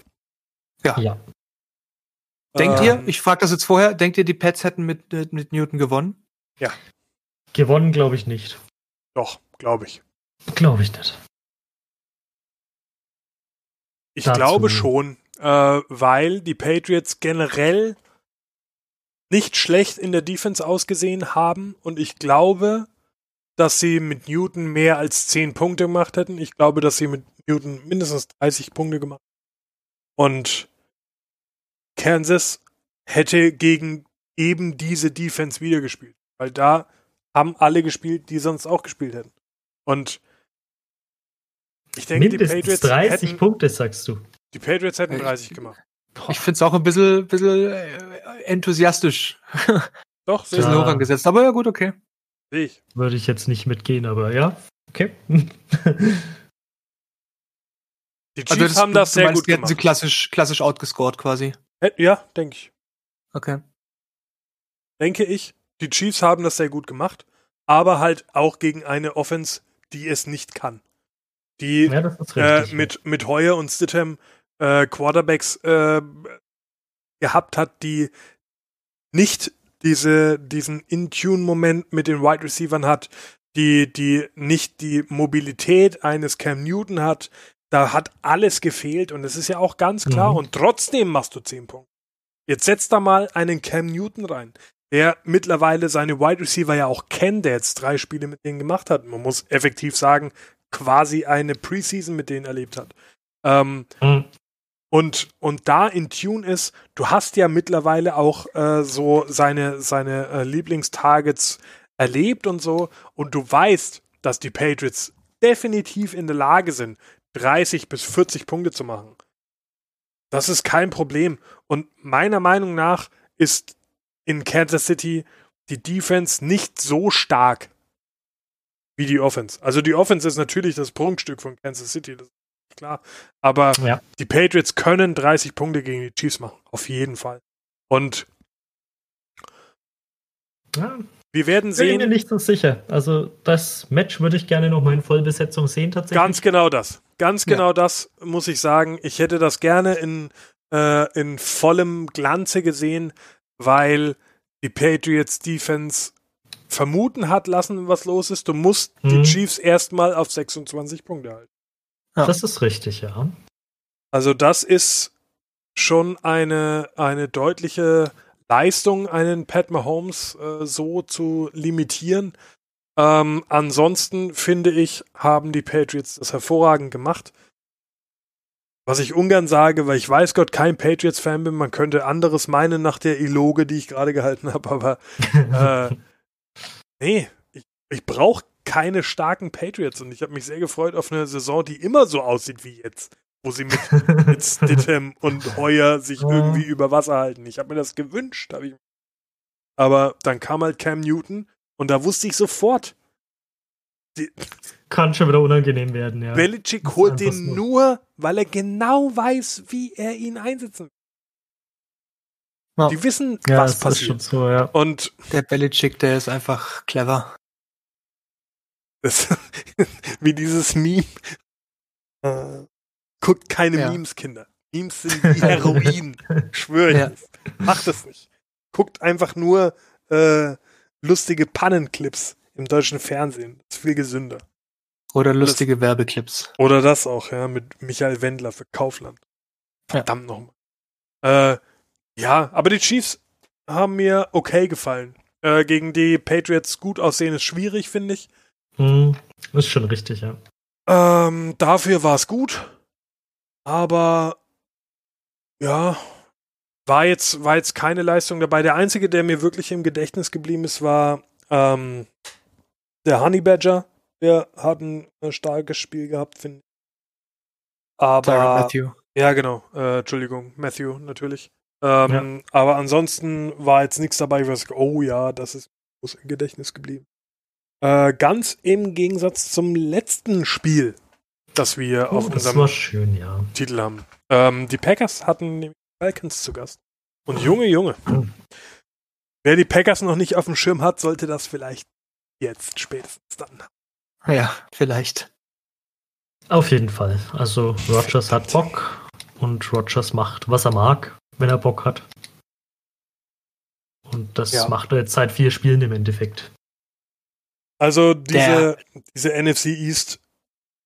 ja. Denkt Ähm, ihr, ich frage das jetzt vorher, denkt ihr, die Pets hätten mit, mit, Newton gewonnen? Gewonnen glaube ich nicht. Doch, glaube ich. Glaube ich nicht. Ich Dazu- glaube schon, äh, weil die Patriots generell nicht schlecht in der Defense ausgesehen haben und ich glaube, dass sie mit Newton mehr als 10 Punkte gemacht hätten. Ich glaube, dass sie mit Newton mindestens 30 Punkte gemacht hätten. Und Kansas hätte gegen eben diese Defense wieder gespielt, weil da haben alle gespielt, die sonst auch gespielt hätten. Und ich denke, die Mindestens Patriots 30 hätten, Punkte, sagst du. die Patriots hätten Ich- 30 gemacht. Ich find's auch ein bisschen, bisschen äh, enthusiastisch. <laughs> Doch, sehe bisschen Ja. hoch angesetzt. Aber ja, gut, okay. seh ich. Würde ich jetzt nicht mitgehen, aber ja. Okay. Die Chiefs Also haben das du sehr meinst, gut die hätten gemacht. sie klassisch, klassisch outgescored quasi. Äh, Ja, denke ich. Okay. Denke ich. Die Chiefs haben das sehr gut gemacht, aber halt auch gegen eine Offense, die es nicht kann. Die ja, äh, richtig. mit, mit Heuer und Stidham äh, Quarterbacks äh, gehabt hat, die nicht diese, diesen In-Tune-Moment mit den Wide Receivern hat, die, die nicht die Mobilität eines Cam Newton hat. Da hat alles gefehlt und es ist ja auch ganz klar. Mhm. Und trotzdem machst du 10 Punkte. Jetzt setz da mal einen Cam Newton rein, der mittlerweile seine Wide Receiver ja auch kennt, der jetzt drei Spiele mit denen gemacht hat. Man muss effektiv sagen, quasi eine Preseason mit denen erlebt hat. Ähm, Mhm. und, und da in Tune ist, du hast ja mittlerweile auch äh, so seine, seine äh, Lieblingstargets erlebt und so, und du weißt, dass die Patriots definitiv in der Lage sind, 30 bis 40 Punkte zu machen. Das ist kein Problem. Und meiner Meinung nach ist in Kansas City die Defense nicht so stark wie die Offense. Also die Offense ist natürlich das Prunkstück von Kansas City, das ist klar. Aber ja. die Patriots können 30 Punkte gegen die Chiefs machen, auf jeden Fall. Und ja. wir werden sehen. Ich bin mir nicht so sicher. Also das Match würde ich gerne noch mal in Vollbesetzung sehen tatsächlich. Ganz genau das. Ganz genau ja. das muss ich sagen. Ich hätte das gerne in, äh, in vollem Glanze gesehen, weil die Patriots Defense vermuten hat lassen, was los ist. Du musst hm. die. Chiefs erstmal auf 26 Punkte halten. Ja. Das ist richtig, ja. Also das ist schon eine, eine deutliche Leistung, einen Pat Mahomes äh, so zu limitieren. Ähm, ansonsten finde ich, haben die Patriots das hervorragend gemacht. Was ich ungern sage, weil ich weiß Gott kein Patriots-Fan bin, man könnte anderes meinen nach der Iloge, die ich gerade gehalten <laughs> habe, aber äh, <laughs> nee, ich, ich brauche keine starken Patriots und ich habe mich sehr gefreut auf eine Saison, die immer so aussieht wie jetzt, wo sie mit, <laughs> mit Stidham und Heuer sich irgendwie über Wasser halten. Ich habe mir das gewünscht, ich. Aber dann kam halt Cam Newton und da wusste ich sofort, die, kann schon wieder unangenehm werden, ja. Belichick holt den nur, weil er genau weiß, wie er ihn einsetzen will. Ja. Die wissen, ja, was passiert. So, ja. Und der Belichick, der ist einfach clever. <laughs> Wie dieses Meme. Äh, guckt keine ja. Memes, Kinder. Memes sind <laughs> wie Heroin. Schwöre ich. Ja. Macht das nicht. Guckt einfach nur äh, lustige Pannenclips im deutschen Fernsehen. Das ist viel gesünder. Oder lustige das, Werbeclips. Oder das auch, ja, mit Michael Wendler für Kaufland. Verdammt ja. nochmal. Äh, ja, aber die Chiefs haben mir okay gefallen. Äh, gegen die Patriots gut aussehen ist schwierig, finde ich. Hm, ist schon richtig, ja. Ähm, dafür war es gut. Aber ja, war jetzt, war jetzt keine Leistung dabei. Der einzige, der mir wirklich im Gedächtnis geblieben ist, war ähm, der Honey Badger der hat ein äh, starkes Spiel gehabt, finde ich. Aber. Matthew. Ja, genau. Äh, Entschuldigung, Matthew natürlich. Ähm, ja. Aber ansonsten war jetzt nichts dabei, was oh ja, das ist groß im Gedächtnis geblieben. Äh, ganz im Gegensatz zum letzten Spiel, das wir oh, auf das unserem schön, ja. Titel haben. Ähm, die Packers hatten die Falcons zu Gast. Und Junge, Junge. Wer die Packers noch nicht auf dem Schirm hat, sollte das vielleicht jetzt spätestens dann haben. Ja, vielleicht. Auf jeden Fall. Also Rogers hat Bock und Rogers macht, was er mag, wenn er Bock hat. Und das ja. macht er jetzt seit vier Spielen im Endeffekt. Also diese, diese NFC East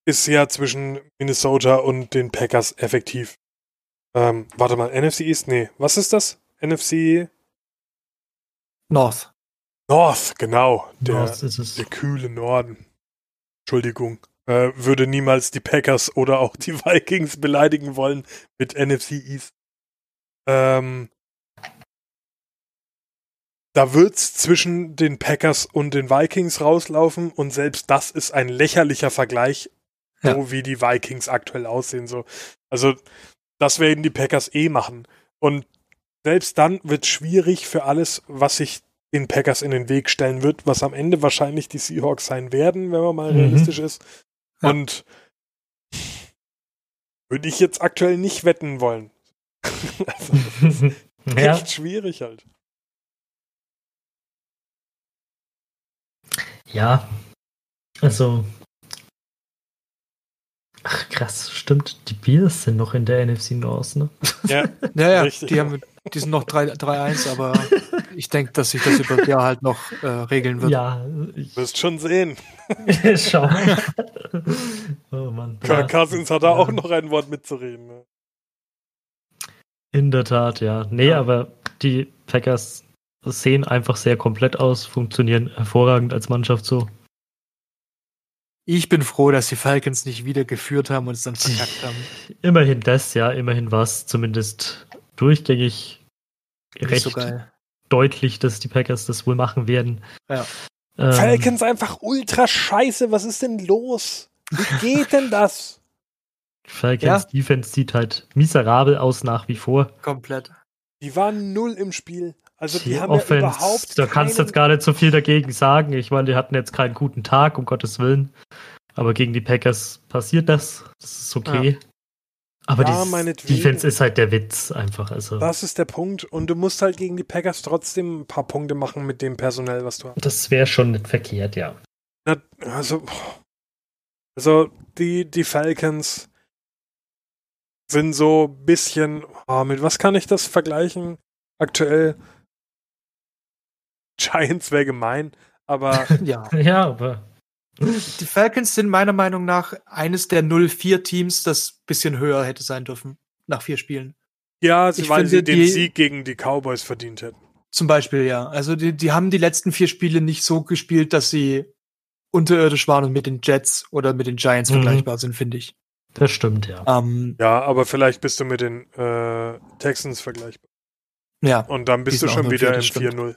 ist ja zwischen Minnesota und den Packers effektiv. Ähm, warte mal, NFC East? Nee, was ist das? NFC North. North, genau. Der, North der kühle Norden. Entschuldigung, äh, würde niemals die Packers oder auch die <laughs> Vikings beleidigen wollen mit NFC East. Ähm, da wird's zwischen den Packers und den Vikings rauslaufen und selbst das ist ein lächerlicher Vergleich, ja. so wie die Vikings aktuell aussehen. So. Also, das werden die Packers eh machen. Und selbst dann wird schwierig für alles, was sich den Packers in den Weg stellen wird, was am Ende wahrscheinlich die Seahawks sein werden, wenn man mal mhm. realistisch ist. Ja. Und würde ich jetzt aktuell nicht wetten wollen. <laughs> also, das ist <laughs> ja. echt schwierig halt. Ja, also. Ach krass, stimmt. Die Bears sind noch in der NFC North, ne? Ja, <laughs> ja, ja richtig. Die, haben, die sind noch 3-1, aber ich denke, dass sich das über das Jahr halt noch äh, regeln wird. Ja, ich wirst schon sehen. Schau. oh Mann. Kirk Cousins hat da ja. auch noch ein Wort mitzureden. Ne? In der Tat, ja. Nee, ja. aber die Packers sehen einfach sehr komplett aus, funktionieren hervorragend als Mannschaft so. Ich bin froh, dass die Falcons nicht wieder geführt haben und es dann verkackt haben. <laughs> Immerhin das, ja. Immerhin war es zumindest durchgängig Nicht recht so geil deutlich, dass die Packers das wohl machen werden. Ja. Ähm, Falcons einfach ultra scheiße. Was ist denn los? Wie geht denn das? Falcons ja. Defense sieht halt miserabel aus nach wie vor. Komplett. Die waren null im Spiel. Also die, die haben Offense, ja überhaupt. Da kannst du jetzt gar nicht so viel dagegen sagen. Ich meine, die hatten jetzt keinen guten Tag, um Gottes Willen. Aber gegen die Packers passiert das. Das ist okay. Ja. Aber ja, die Defense ist halt der Witz einfach. Also. Das ist der Punkt. Und du musst halt gegen die Packers trotzdem ein paar Punkte machen mit dem Personell, was du hast. Das wäre schon nicht verkehrt, ja. Na, also, also die, die Falcons sind so ein bisschen, oh, mit was kann ich das vergleichen? Aktuell <laughs> Giants wäre gemein, aber. <laughs> ja. ja, aber die Falcons sind meiner Meinung nach eines der 0-4-Teams, das ein bisschen höher hätte sein dürfen nach vier Spielen. Ja, ich weil sie den die, Sieg gegen die Cowboys verdient hätten. Zum Beispiel, ja. Also die, die haben die letzten vier Spiele nicht so gespielt, dass sie unterirdisch waren und mit den Jets oder mit den Giants mhm. vergleichbar sind, finde ich. Das stimmt, ja. Um, ja, aber vielleicht bist du mit den äh, Texans vergleichbar. Ja. Und dann bist du schon wieder im 4-0.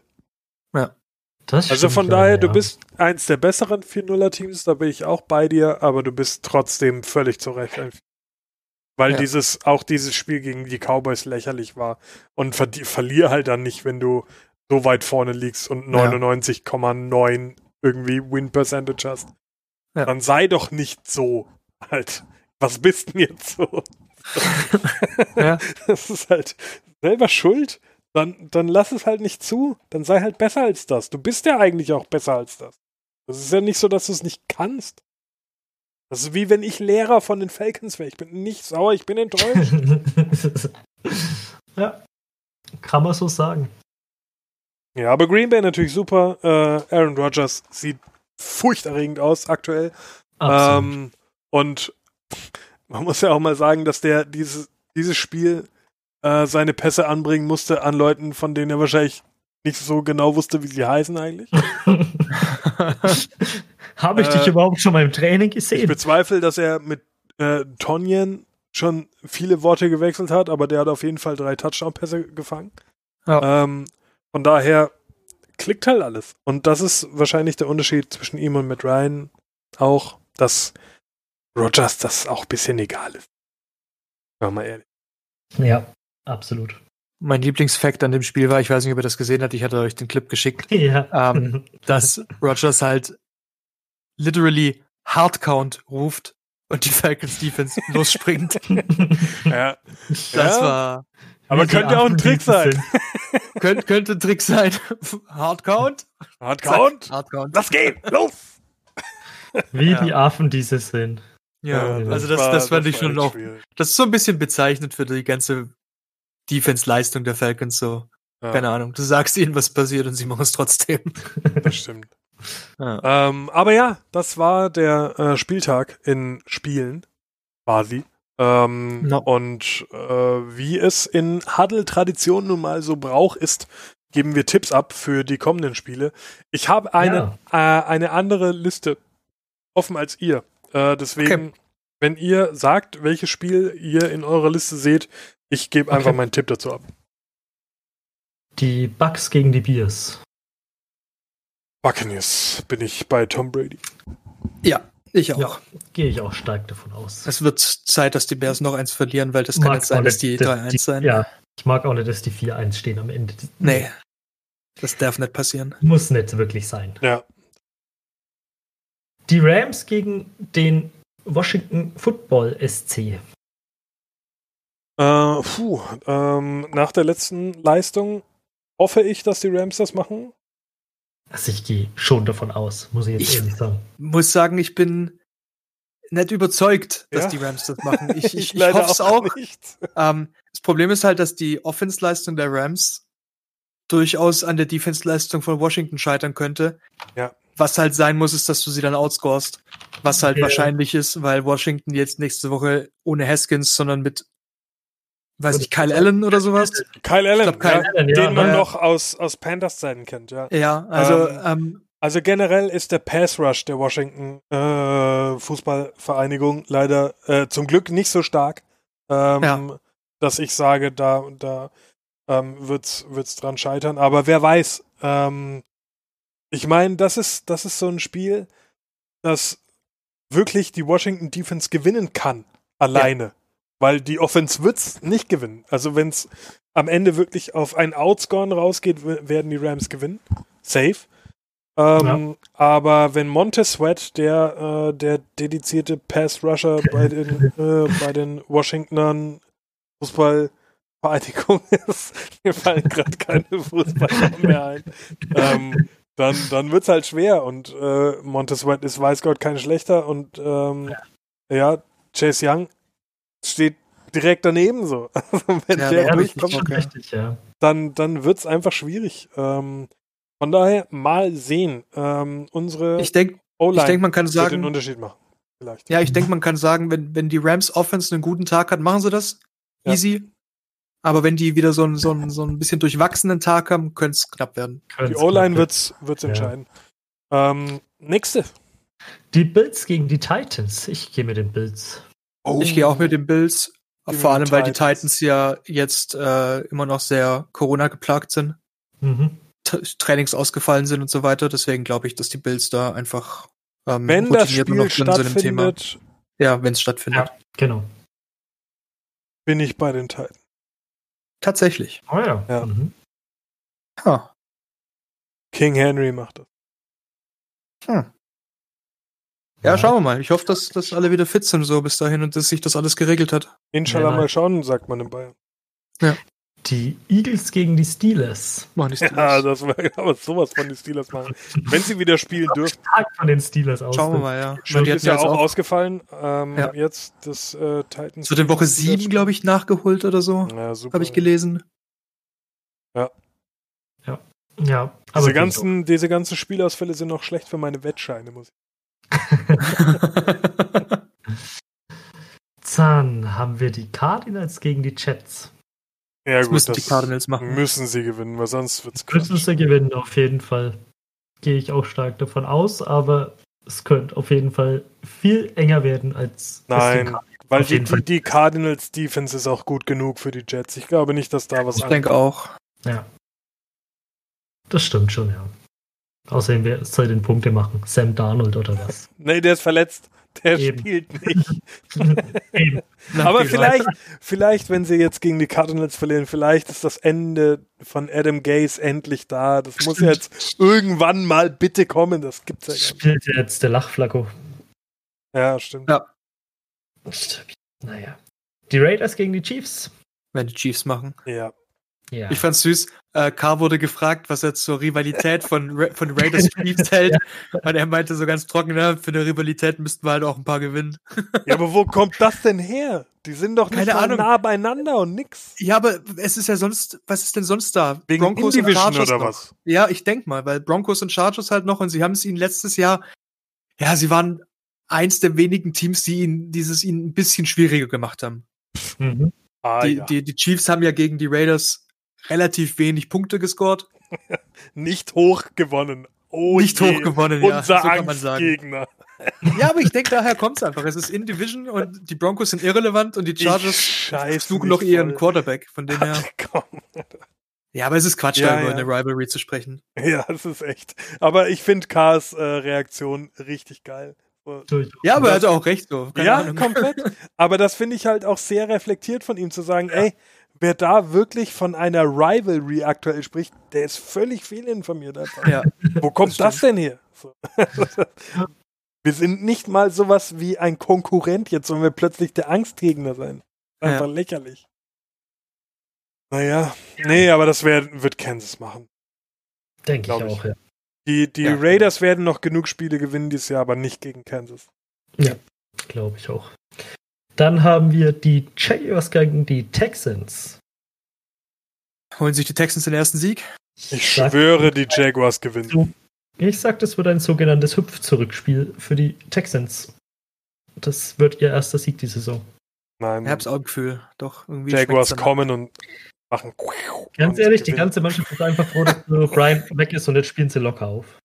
Ja. Das also von daher, ja. du bist eins der besseren 4-0er-Teams, da bin ich auch bei dir, aber du bist trotzdem völlig zurecht. Weil ja. dieses, auch dieses Spiel gegen die Cowboys lächerlich war. Und ver verlier halt dann nicht, wenn du so weit vorne liegst und 99,9 ja. irgendwie Win Percentage hast. Ja. Dann sei doch nicht so halt. Was bist denn jetzt so? ja. <laughs> Das ist halt selber schuld dann, dann lass es halt nicht zu. Dann sei halt besser als das. Du bist ja eigentlich auch besser als das. Das ist ja nicht so, dass du es nicht kannst. Das ist wie wenn ich Lehrer von den Falcons wäre. Ich bin nicht sauer, ich bin enttäuscht. <laughs> ja, kann man so sagen. Ja, aber Green Bay natürlich super. Äh, Aaron Rodgers sieht furchterregend aus aktuell. Ähm, und man muss ja auch mal sagen, dass der dieses, dieses Spiel äh, seine Pässe anbringen musste an Leuten, von denen er wahrscheinlich nicht so genau wusste, wie sie heißen eigentlich. <laughs> Habe ich äh, dich überhaupt schon mal im Training gesehen? Ich bezweifle, dass er mit äh, Tonjen schon viele Worte gewechselt hat, aber der hat auf jeden Fall drei Touchdown-Pässe gefangen. Ja. Ähm, von daher klickt halt alles. Und das ist wahrscheinlich der Unterschied zwischen ihm und Matt Ryan auch, dass Rogers das auch ein bisschen egal ist. Wir mal ehrlich. Ja. Absolut. Mein Lieblingsfakt an dem Spiel war, ich weiß nicht, ob ihr das gesehen habt, ich hatte euch den Clip geschickt, <laughs> ja. ähm, <laughs> dass Rogers halt literally Hard Count ruft und die Falcons Defense <laughs> losspringt. ja. Das ja. war. Aber könnte auch ein Trick sein. Könnt, könnte ein Trick sein. Hard Count. Hard Count. Hard Count. Lass gehen. Los. Wie ja. die Affen diese sind. Ja, also das, das, das fand ich schon auch. Das ist so ein bisschen bezeichnet für die ganze Defense-Leistung der Falcons so. Ja. Keine Ahnung. Du sagst ihnen, was passiert und sie machen es trotzdem. <laughs> Das stimmt. Ja. Ähm, aber ja, das war der äh, Spieltag in Spielen, quasi. Ähm, no. Und äh, wie es in Huddle-Tradition nun mal so braucht, ist, geben wir Tipps ab für die kommenden Spiele. Ich habe eine, ja. äh, eine andere Liste offen als ihr. Äh, deswegen, okay. wenn ihr sagt, welches Spiel ihr in eurer Liste seht, ich gebe einfach okay. meinen Tipp dazu ab. Die Bucks gegen die Bears. Buccaneers bin ich bei Tom Brady. Ja, ich auch. Ja, gehe ich auch stark davon aus. Es wird Zeit, dass die Bears noch eins verlieren, weil das kann jetzt sein, dass die 3-1 sein. Ja, ich mag auch nicht, dass die 4-1 stehen am Ende. Nee. Das darf nicht passieren. Muss nicht wirklich sein. Ja. Die Rams gegen den Washington Football SC. Äh, puh, ähm, nach der letzten Leistung hoffe ich, dass die Rams das machen. Also ich gehe schon davon aus, muss ich jetzt ich ehrlich sagen. muss sagen, ich bin nicht überzeugt, dass ja? die Rams das machen. <laughs> Ich, ich, ich hoffe es auch. Ähm, das Problem ist halt, dass die Offense-Leistung der Rams durchaus an der Defense-Leistung von Washington scheitern könnte. Ja. Was halt sein muss, ist, dass du sie dann outscorest. Was halt ja. wahrscheinlich ist, weil Washington jetzt nächste Woche ohne Haskins, sondern mit weiß ich, Kyle Allen oder sowas? Kyle Allen, glaub, Kyle ja, den man ja. noch aus, aus Panthers Zeiten kennt, ja. Ja, also ähm, ähm, also generell ist der Pass Rush der Washington äh, Fußballvereinigung leider äh, zum Glück nicht so stark, ähm, ja. dass ich sage, da da ähm, wird's wird's dran scheitern. Aber wer weiß? Ähm, ich meine, das ist das ist so ein Spiel, das wirklich die Washington Defense gewinnen kann. Alleine. Ja. Weil die Offense wird's nicht gewinnen. Also wenn es am Ende wirklich auf ein Outscoren rausgeht, werden die Rams gewinnen. Safe. Ähm, ja. Aber wenn Montez Sweat, der, äh, der dedizierte Pass-Rusher bei den, äh, bei den Washingtonern Fußballvereinigung <laughs> ist, mir fallen gerade keine Fußballer mehr ein, ähm, dann, dann wird es halt schwer und äh, Montez Sweat ist weiß Gott kein schlechter und ähm, ja. ja. Chase Young steht direkt daneben so. Also <laughs> wenn ja, der durchkommt, richtig, ja. dann, dann wird es einfach schwierig. Ähm, von daher mal sehen. Ähm, unsere ich denke, ich denke, man kann sagen, den Unterschied machen. Vielleicht. Ja, ich denke, man kann sagen, wenn, wenn die Rams Offense einen guten Tag hat, machen sie das. Ja. Easy. Aber wenn die wieder so ein, so ein, so ein bisschen durchwachsenen Tag haben, könnte es knapp werden. Die O-Line wird's, wird's entscheiden. Ja. Ähm, nächste. Die Bills gegen die Titans. Ich gehe mit den Bills. Oh. Ich gehe auch mit den Bills. Vor allem, weil die Titans ja jetzt äh, immer noch sehr Corona geplagt sind. Mhm. Trainings ausgefallen sind und so weiter. Deswegen glaube ich, dass die Bills da einfach ähm, wenn das Spiel stattfindet, Ja, wenn es stattfindet. Ja, genau. Bin ich bei den Titans. Tatsächlich. Oh ja. ja. Mhm. Ha. King Henry macht das. Hm. Ja, schauen wir mal. Ich hoffe, dass, dass alle wieder fit sind so bis dahin und dass sich das alles geregelt hat. Inshallah ja, mal schauen, sagt man in Bayern. Ja. Die Eagles gegen die Steelers. Machen die Steelers. Ja, das war <laughs> aber sowas von den Steelers machen. Wenn sie wieder spielen dürfen. Stark von den Steelers aus. Schauen wir mal, ja. Die ist ja auch, ausgefallen. Ähm, ja. Jetzt das äh, Titans. So in Woche 7, glaube ich, nachgeholt oder so. Ja, super. Habe ich gelesen. Ja. Ja. Ja. Aber diese ganzen, diese ganzen Spielausfälle sind noch schlecht für meine Wettscheine, muss ich. <laughs> <laughs> Dann haben wir die Cardinals gegen die Jets. Ja, das gut, müssen die Cardinals machen. Müssen sie gewinnen, weil sonst wird es Müssen sie gewinnen, auf jeden Fall. Gehe ich auch stark davon aus, aber es könnte auf jeden Fall viel enger werden als. Nein, weil die, die, die, Cardinals Defense ist auch gut genug für die Jets. Ich glaube nicht, dass da was Ich denke auch. Ja. Das stimmt schon, ja. Außerdem, wer soll den Punkte machen? Sam Darnold oder was? nee, der ist verletzt. Der Eben. spielt nicht. <laughs> Aber vielleicht, vielleicht, wenn sie jetzt gegen die Cardinals verlieren, vielleicht ist das Ende von Adam Gaze endlich da. Das muss jetzt irgendwann mal bitte kommen. Das gibt's ja gar nicht. Spielt jetzt der Lachflacko. Ja, stimmt. Ja. Naja. Die Raiders gegen die Chiefs. Wenn die Chiefs machen. Ja. Ja. Ich fand's süß. Äh, Carr wurde gefragt, was er zur Rivalität von, Ra von Raiders <laughs> Chiefs hält. ja. Und er meinte so ganz trocken, ja, für eine Rivalität müssten wir halt auch ein paar gewinnen. <laughs> ja, aber wo kommt das denn her? Die sind doch nicht Keine nah beieinander und nix. Ja, aber es ist ja sonst, was ist denn sonst da? Wegen Broncos und Chargers oder noch. was? Ja, ich denk mal, weil Broncos und Chargers halt noch und sie haben es ihnen letztes Jahr, ja, sie waren eins der wenigen Teams, die ihnen dieses ihnen ein bisschen schwieriger gemacht haben. Mhm. Ah, die, ja. die, die Chiefs haben ja gegen die Raiders relativ wenig Punkte gescored. <laughs> Nicht hoch gewonnen. Oh Nicht je, hoch gewonnen, ja. Unser so kann man sagen. Gegner. <laughs> Ja, aber ich denke, daher kommt es einfach. Es ist in Division und die Broncos sind irrelevant und die Chargers suchen noch ihren Quarterback. Von dem her. Ach, ja, aber es ist Quatsch, ja, da über ja. eine Rivalry zu sprechen. Ja, es ist echt. Aber ich finde Kars äh, Reaktion richtig geil. Ja, aber er hat auch recht so. Keine ja, Ahnung. komplett. <laughs> Aber das finde ich halt auch sehr reflektiert von ihm zu sagen, ja. ey, wer da wirklich von einer Rivalry aktuell spricht, der ist völlig fehlinformiert. Einfach. Ja, Wo kommt das, das denn her? So. <laughs> wir sind nicht mal sowas wie ein Konkurrent jetzt, sondern wir plötzlich der Angstgegner sein. Einfach ja. lächerlich. Naja, nee, aber das wär, wird Kansas machen. Denke ich auch, ja. Die, die ja. Raiders werden noch genug Spiele gewinnen dieses Jahr, aber nicht gegen Kansas. Ja, glaube ich auch. Dann haben wir die Jaguars gegen die Texans. Holen sich die Texans den ersten Sieg? Ich schwöre, die Jaguars gewinnen. Ich sag, das wird ein sogenanntes Hüpf-Zurückspiel für die Texans. Das wird ihr erster Sieg die Saison. Nein. Ich hab's auch Gefühl. Doch, irgendwie. Jaguars kommen und machen. Ganz und ehrlich, gewinnen. die ganze Mannschaft ist einfach froh, dass Brian weg ist und jetzt spielen sie locker auf.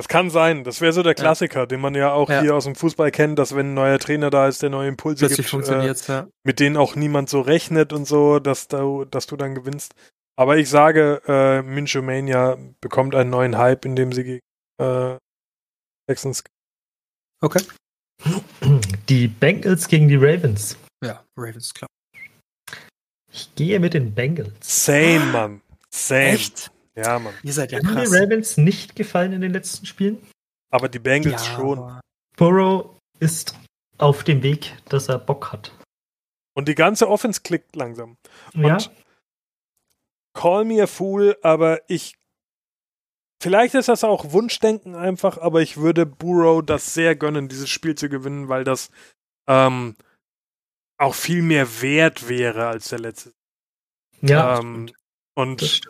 Das kann sein. Das wäre so der Klassiker, ja. den man ja auch ja. hier aus dem Fußball kennt, dass wenn ein neuer Trainer da ist, der neue Impulse Plötzlich gibt, äh, ja. mit denen auch niemand so rechnet und so, dass du, dass du dann gewinnst. Aber ich sage, äh, Minchomania bekommt einen neuen Hype, indem sie gegen äh, Texans. Okay. Die Bengals gegen die Ravens. Ja, Ravens, klar. Ich gehe mit den Bengals. Same, Mann. Same. Echt? Ja, Mann. Ihr seid ja Haben krass. die Ravens nicht gefallen in den letzten Spielen? Aber die Bengals Ja, schon. Burrow ist auf dem Weg, dass er Bock hat. Und die ganze Offense klickt langsam. Ja, Und call me a fool, aber ich. Vielleicht ist das auch Wunschdenken einfach, aber ich würde Burrow das sehr gönnen, dieses Spiel zu gewinnen, weil das ähm, auch viel mehr wert wäre als der letzte. ja ähm, das und stimmt.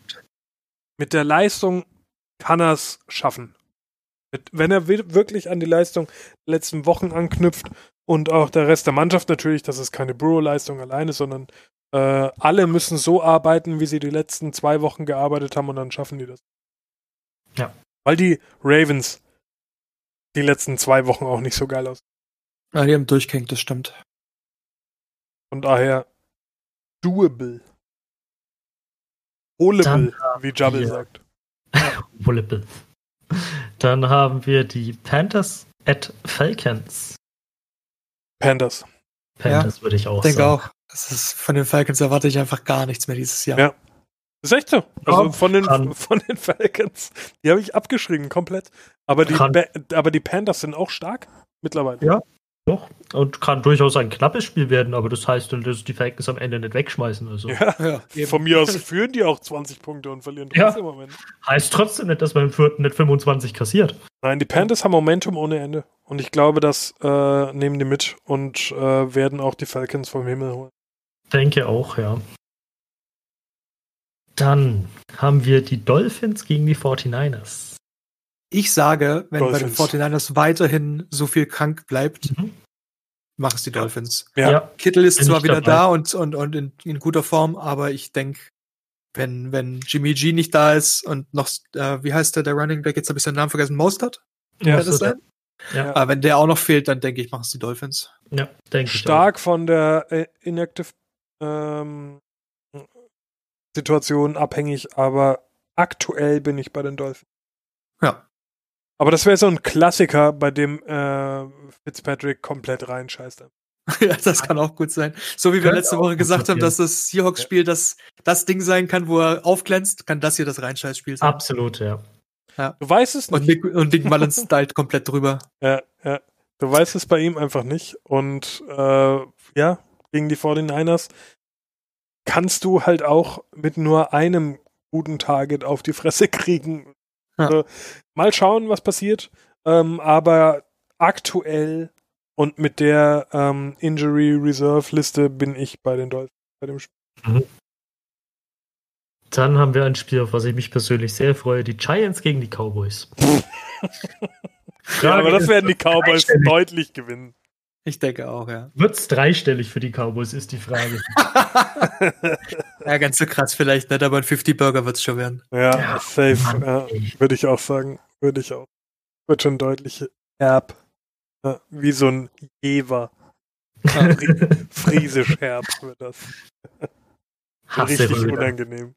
Mit der Leistung kann er es schaffen. Mit, wenn er wi- wirklich an die Leistung der letzten Wochen anknüpft und auch der Rest der Mannschaft natürlich, das ist keine Burrow-Leistung alleine, sondern äh, alle müssen so arbeiten, wie sie die letzten zwei Wochen gearbeitet haben und dann schaffen die das. Ja. Weil die Ravens die letzten zwei Wochen auch nicht so geil aus. Ja, die haben durchgehängt, das stimmt. Von daher doable. Dann wie Jabble wir- sagt. <laughs> Volleyball. Dann haben wir die Panthers at Falcons. Panthers. Panthers würde ich auch Ich denke sagen. auch. Das ist, von den Falcons erwarte ich einfach gar nichts mehr dieses Jahr. Ja. Ist echt so. Also Ja, von den, kann. <laughs> von den Falcons. Die habe ich abgeschrieben, komplett. Aber die, aber die Panthers sind auch stark mittlerweile. Ja. Doch. Und kann durchaus ein knappes Spiel werden, aber das heißt, dann, dass die Falcons am Ende nicht wegschmeißen. Also. Ja. Ja. Von mir aus führen die auch 20 Punkte und verlieren Ja. trotzdem am Ende. Heißt trotzdem nicht, dass man im vierten nicht 25 kassiert. Nein, die Panthers haben Momentum ohne Ende. Und ich glaube, das äh, nehmen die mit und äh, werden auch die Falcons vom Himmel holen. Denke auch, ja. Dann haben wir die Dolphins gegen die 49ers. Ich sage, wenn Dolphins. bei den 49ers weiterhin so viel krank bleibt, Mhm. Machen es die Dolphins. Ja. Kittel ist Bin zwar wieder dabei. da und, und, und in, in guter Form, aber ich denke, wenn, wenn Jimmy G nicht da ist und noch, äh, wie heißt der, der Running Back, jetzt habe ich seinen Namen vergessen, Mostert? Ja, das so, sein? Ja, Aber wenn der auch noch fehlt, dann denke ich, machen es die Dolphins. ja denke ich. Stark von der äh, Inactive ähm, Situation abhängig, aber aktuell bin ich bei den Dolphins. Ja. Aber das wäre so ein Klassiker, bei dem äh, Fitzpatrick komplett reinscheißt. <laughs> ja, das kann auch gut sein. So wie wir letzte Woche gesagt haben, dass das Seahawks-Spiel das, das Ding sein kann, wo er aufglänzt, kann das hier das Reinscheißspiel sein. Absolut, ja. Du weißt es Und nicht. Nick, und Nick Mullins <laughs> stylt komplett drüber. Ja, ja. Du weißt es bei ihm einfach nicht. Und äh, ja, gegen die 49ers kannst du halt auch mit nur einem guten Target auf die Fresse <laughs> kriegen. Ja. Also, mal schauen, was passiert. Ähm, aber aktuell und mit der ähm, Injury Reserve Liste bin ich bei den Dolphins bei dem Spiel. Dann haben wir ein Spiel, auf was ich mich persönlich sehr freue: die Giants gegen die Cowboys. <laughs> Ja, aber das werden die Cowboys deutlich gewinnen. Ich denke auch, ja. Wird's dreistellig für die Cowboys, ist die Frage. <laughs> ja, ganz so krass vielleicht nicht, aber ein 50-Burger wird es schon werden. Ja, Ja, safe. Mann, ja. Würde ich auch sagen. Würde ich auch. Wird schon deutlich herb. Ja, wie so ein Jever. <laughs> Fri- Friesisch herb wird das. Richtig unangenehm.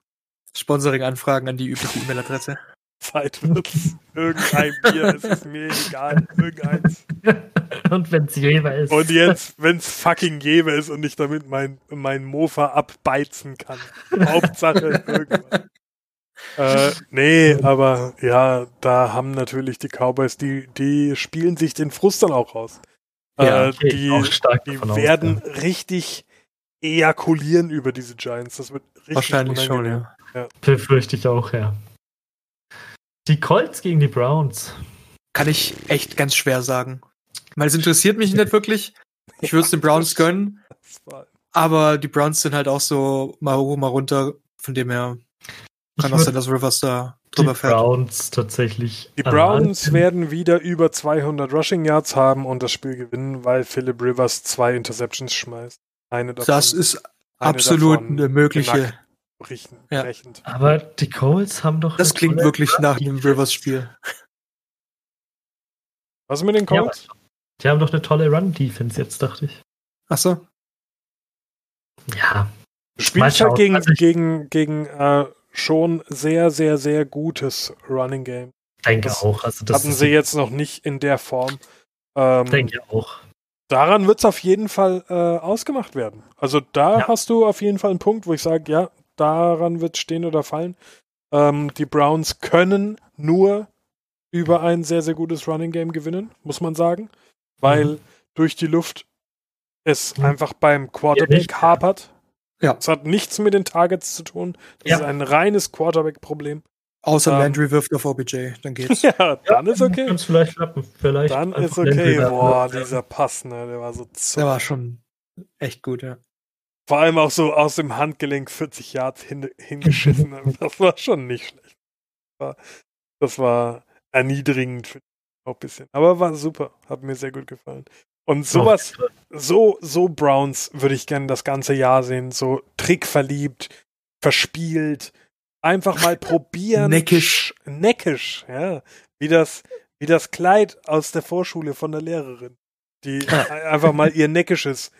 Sponsoring-Anfragen an die übliche E-Mail-Adresse. Zeit wird's. Irgendein Bier, es ist mir egal. Irgendeins. <laughs> Und wenn's Jever ist. Und jetzt, wenn's fucking Jever ist und ich damit mein, mein Mofa abbeizen kann. Hauptsache irgendwas. Äh, nee, aber ja, da haben natürlich die Cowboys, die, die spielen sich den Frust dann auch raus. Ja, äh, Gehe ich die auch stark die aus, werden ja. richtig ejakulieren über diese Giants. Das wird richtig Wahrscheinlich schon, unangenehm. ja. Befürchte ich auch, ja. Die Colts gegen die Browns. Kann ich echt ganz schwer sagen. Weil es interessiert mich nicht wirklich. Ich würde es den Browns gönnen, aber die Browns sind halt auch so mal hoch, mal runter. Von dem her kann Ich auch sein, dass Rivers da die drüber fährt. Browns tatsächlich. Die Browns Hand- werden wieder über 200 Rushing Yards haben und das Spiel gewinnen, weil Philip Rivers zwei Interceptions schmeißt. Eine davon, Das ist eine absolut davon eine mögliche. Richten, Ja. brechend. Aber die Colts haben doch. Das klingt tolle- wirklich nach einem Rivers-Spiel. Was ist mit den Ja, Colts? die haben doch eine tolle Run-Defense jetzt, dachte ich. Ach so. Ja, spielst halt gegen, Also ich- gegen, gegen äh, schon sehr, sehr, sehr gutes Running Game. denke Das auch. Also das Hatten sie jetzt noch nicht in der Form. Ähm, Denke auch. daran wird es auf jeden Fall äh, ausgemacht werden. Also da Ja. hast du auf jeden Fall einen Punkt, wo ich sage, ja, daran wird stehen oder fallen. Ähm, die Browns können nur über ein sehr, sehr gutes Running Game gewinnen, muss man sagen, weil Mhm. durch die Luft es Mhm. einfach beim Quarterback nicht. hapert. Ja. Es hat nichts mit den Targets zu tun. Das Ja. ist ein reines Quarterback-Problem. Außer Ähm. Landry wirft auf OBJ, dann geht's. <laughs> Ja, dann ist okay. Kann es vielleicht klappen. Vielleicht Dann ist okay. Landry da- Boah, dieser Pass, ne, der war so zu. Der war schon echt gut, ja. Vor allem auch so aus dem Handgelenk 40 Yards hin, hingeschissen. <laughs> das war schon nicht schlecht. Das war, das war erniedrigend für auch ein bisschen. Aber war super. Hat mir sehr gut gefallen. Und sowas, so, so Browns würde ich gerne das ganze Jahr sehen. So trickverliebt, verspielt. Einfach mal <laughs> probieren. Neckisch. Sch- Neckisch, ja. Wie das, wie das Kleid aus der Vorschule von der Lehrerin. Die einfach mal <laughs> ihr neckisches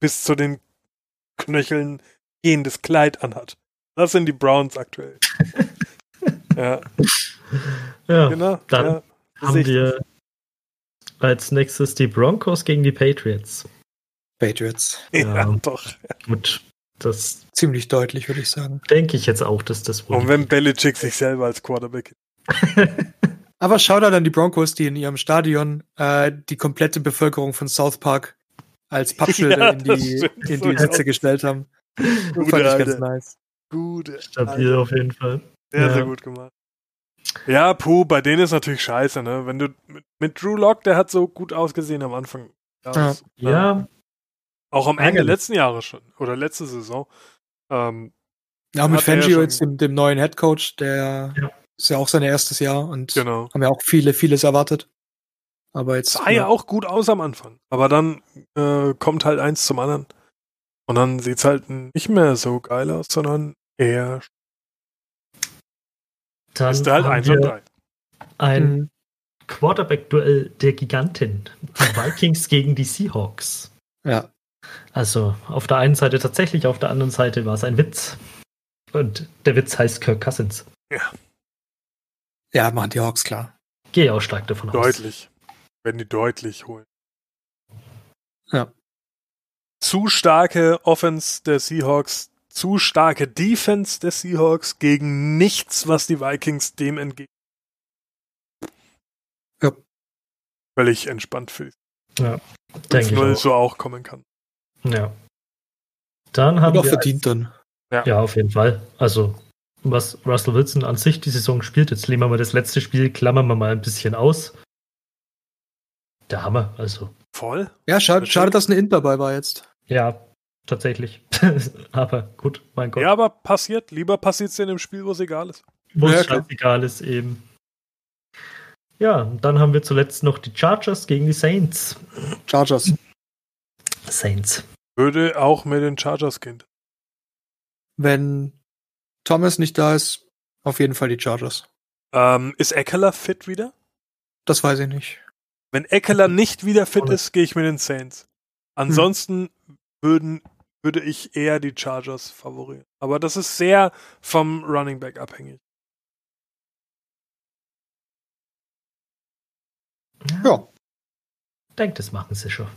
bis zu den Knöcheln gehendes Kleid anhat. Das sind die Browns aktuell. <laughs> ja, Ja, genau. dann ja, haben Sicht. wir als nächstes die Broncos gegen die Patriots. Patriots. ja, Ja. doch. Gut, das Ziemlich deutlich, würde ich sagen. denke ich jetzt auch, dass das wohl. Und wenn Belichick sich selber als Quarterback. <laughs> Aber Shoutout an die Broncos, die in ihrem Stadion äh, die komplette Bevölkerung von South Park als <laughs> Pappschilder Ja, in die, in die Netze gestellt haben. <laughs> Gute Fand ich ganz nice. Gute. Stabil auf jeden Fall. Sehr, Ja. sehr gut gemacht. Ja, puh, bei denen ist natürlich scheiße, ne? Wenn du mit, mit Drew Lock, der hat so gut ausgesehen am Anfang. Ja. Ja, Auch am Ende letzten Jahres schon. Oder letzte Saison. Ähm, Ja, mit ja Fangio schon- jetzt, dem, dem neuen Head Coach, der Ja. ist ja auch sein erstes Jahr und genau. haben ja auch viele, vieles erwartet. Aber jetzt. Sah ja auch gut aus am Anfang. Aber dann äh, kommt halt eins zum anderen. Und dann sieht's halt nicht mehr so geil aus, sondern eher dann ist halt haben 1 und wir 3. ein Mhm. Quarterback-Duell der Gigantin. Die <laughs> Vikings gegen die Seahawks. Ja. Also auf der einen Seite tatsächlich, auf der anderen Seite war es ein Witz. Und der Witz heißt Kirk Cousins. Ja, machen die Hawks klar. Gehe auch stark davon aus. Deutlich. Wenn die deutlich holen. Ja. Zu starke Offense der Seahawks, zu starke Defense der Seahawks gegen nichts, was die Vikings dem entgegen. Ja. Völlig entspannt für die Ja, denke ich 5-0 auch. so auch kommen kann. Ja. Dann haben Und auch wir verdient dann. Ja, auf jeden Fall. Also, was Russell Wilson an sich die Saison spielt, jetzt lehnen wir mal das letzte Spiel, klammern wir mal ein bisschen aus. Der Hammer, also. Voll. Ja, schade, schade, dass eine Int dabei war jetzt. Ja, tatsächlich. <laughs> Aber gut, mein Gott. Ja, aber passiert. Lieber passiert es in einem Spiel, wo es egal ist. Wo Ja, es klar. scheißegal ist eben. Ja, und dann haben wir zuletzt noch die Chargers gegen die Saints. Chargers. Saints. Würde auch mit den Chargers gehen. Wenn Thomas nicht da ist, auf jeden Fall die Chargers. Ähm, ist Eckler fit wieder? Das weiß ich nicht. Wenn Eckler <laughs> nicht wieder fit Ohne. ist, gehe ich mit den Saints. Ansonsten würden, würde ich eher die Chargers favorieren. Aber das ist sehr vom Running Back abhängig. Ja. Denkt, das machen sie schon.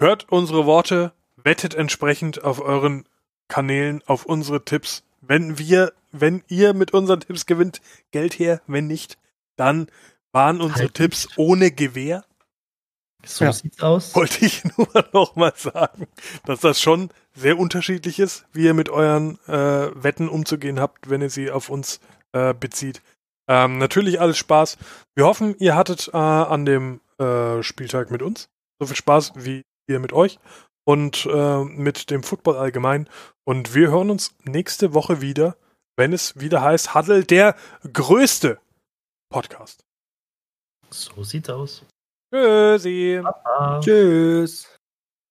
Hört unsere Worte, wettet entsprechend auf euren Kanälen, auf unsere Tipps. Wenn wir, wenn ihr mit unseren Tipps gewinnt, Geld her. Wenn nicht, dann waren unsere Halt Tipps nicht. ohne Gewähr. So Ja. sieht's aus. wollte ich <laughs> nur noch mal sagen, dass das schon sehr unterschiedlich ist, wie ihr mit euren äh, Wetten umzugehen habt, wenn ihr sie auf uns äh, bezieht. Ähm, natürlich alles Spaß. Wir hoffen, ihr hattet äh, an dem äh, Spieltag mit uns so viel Spaß wie ihr mit euch und äh, mit dem Football allgemein. Und wir hören uns nächste Woche wieder, wenn es wieder heißt Huddle, der größte Podcast. So sieht's aus. Tschüssi. Ah. Tschüss.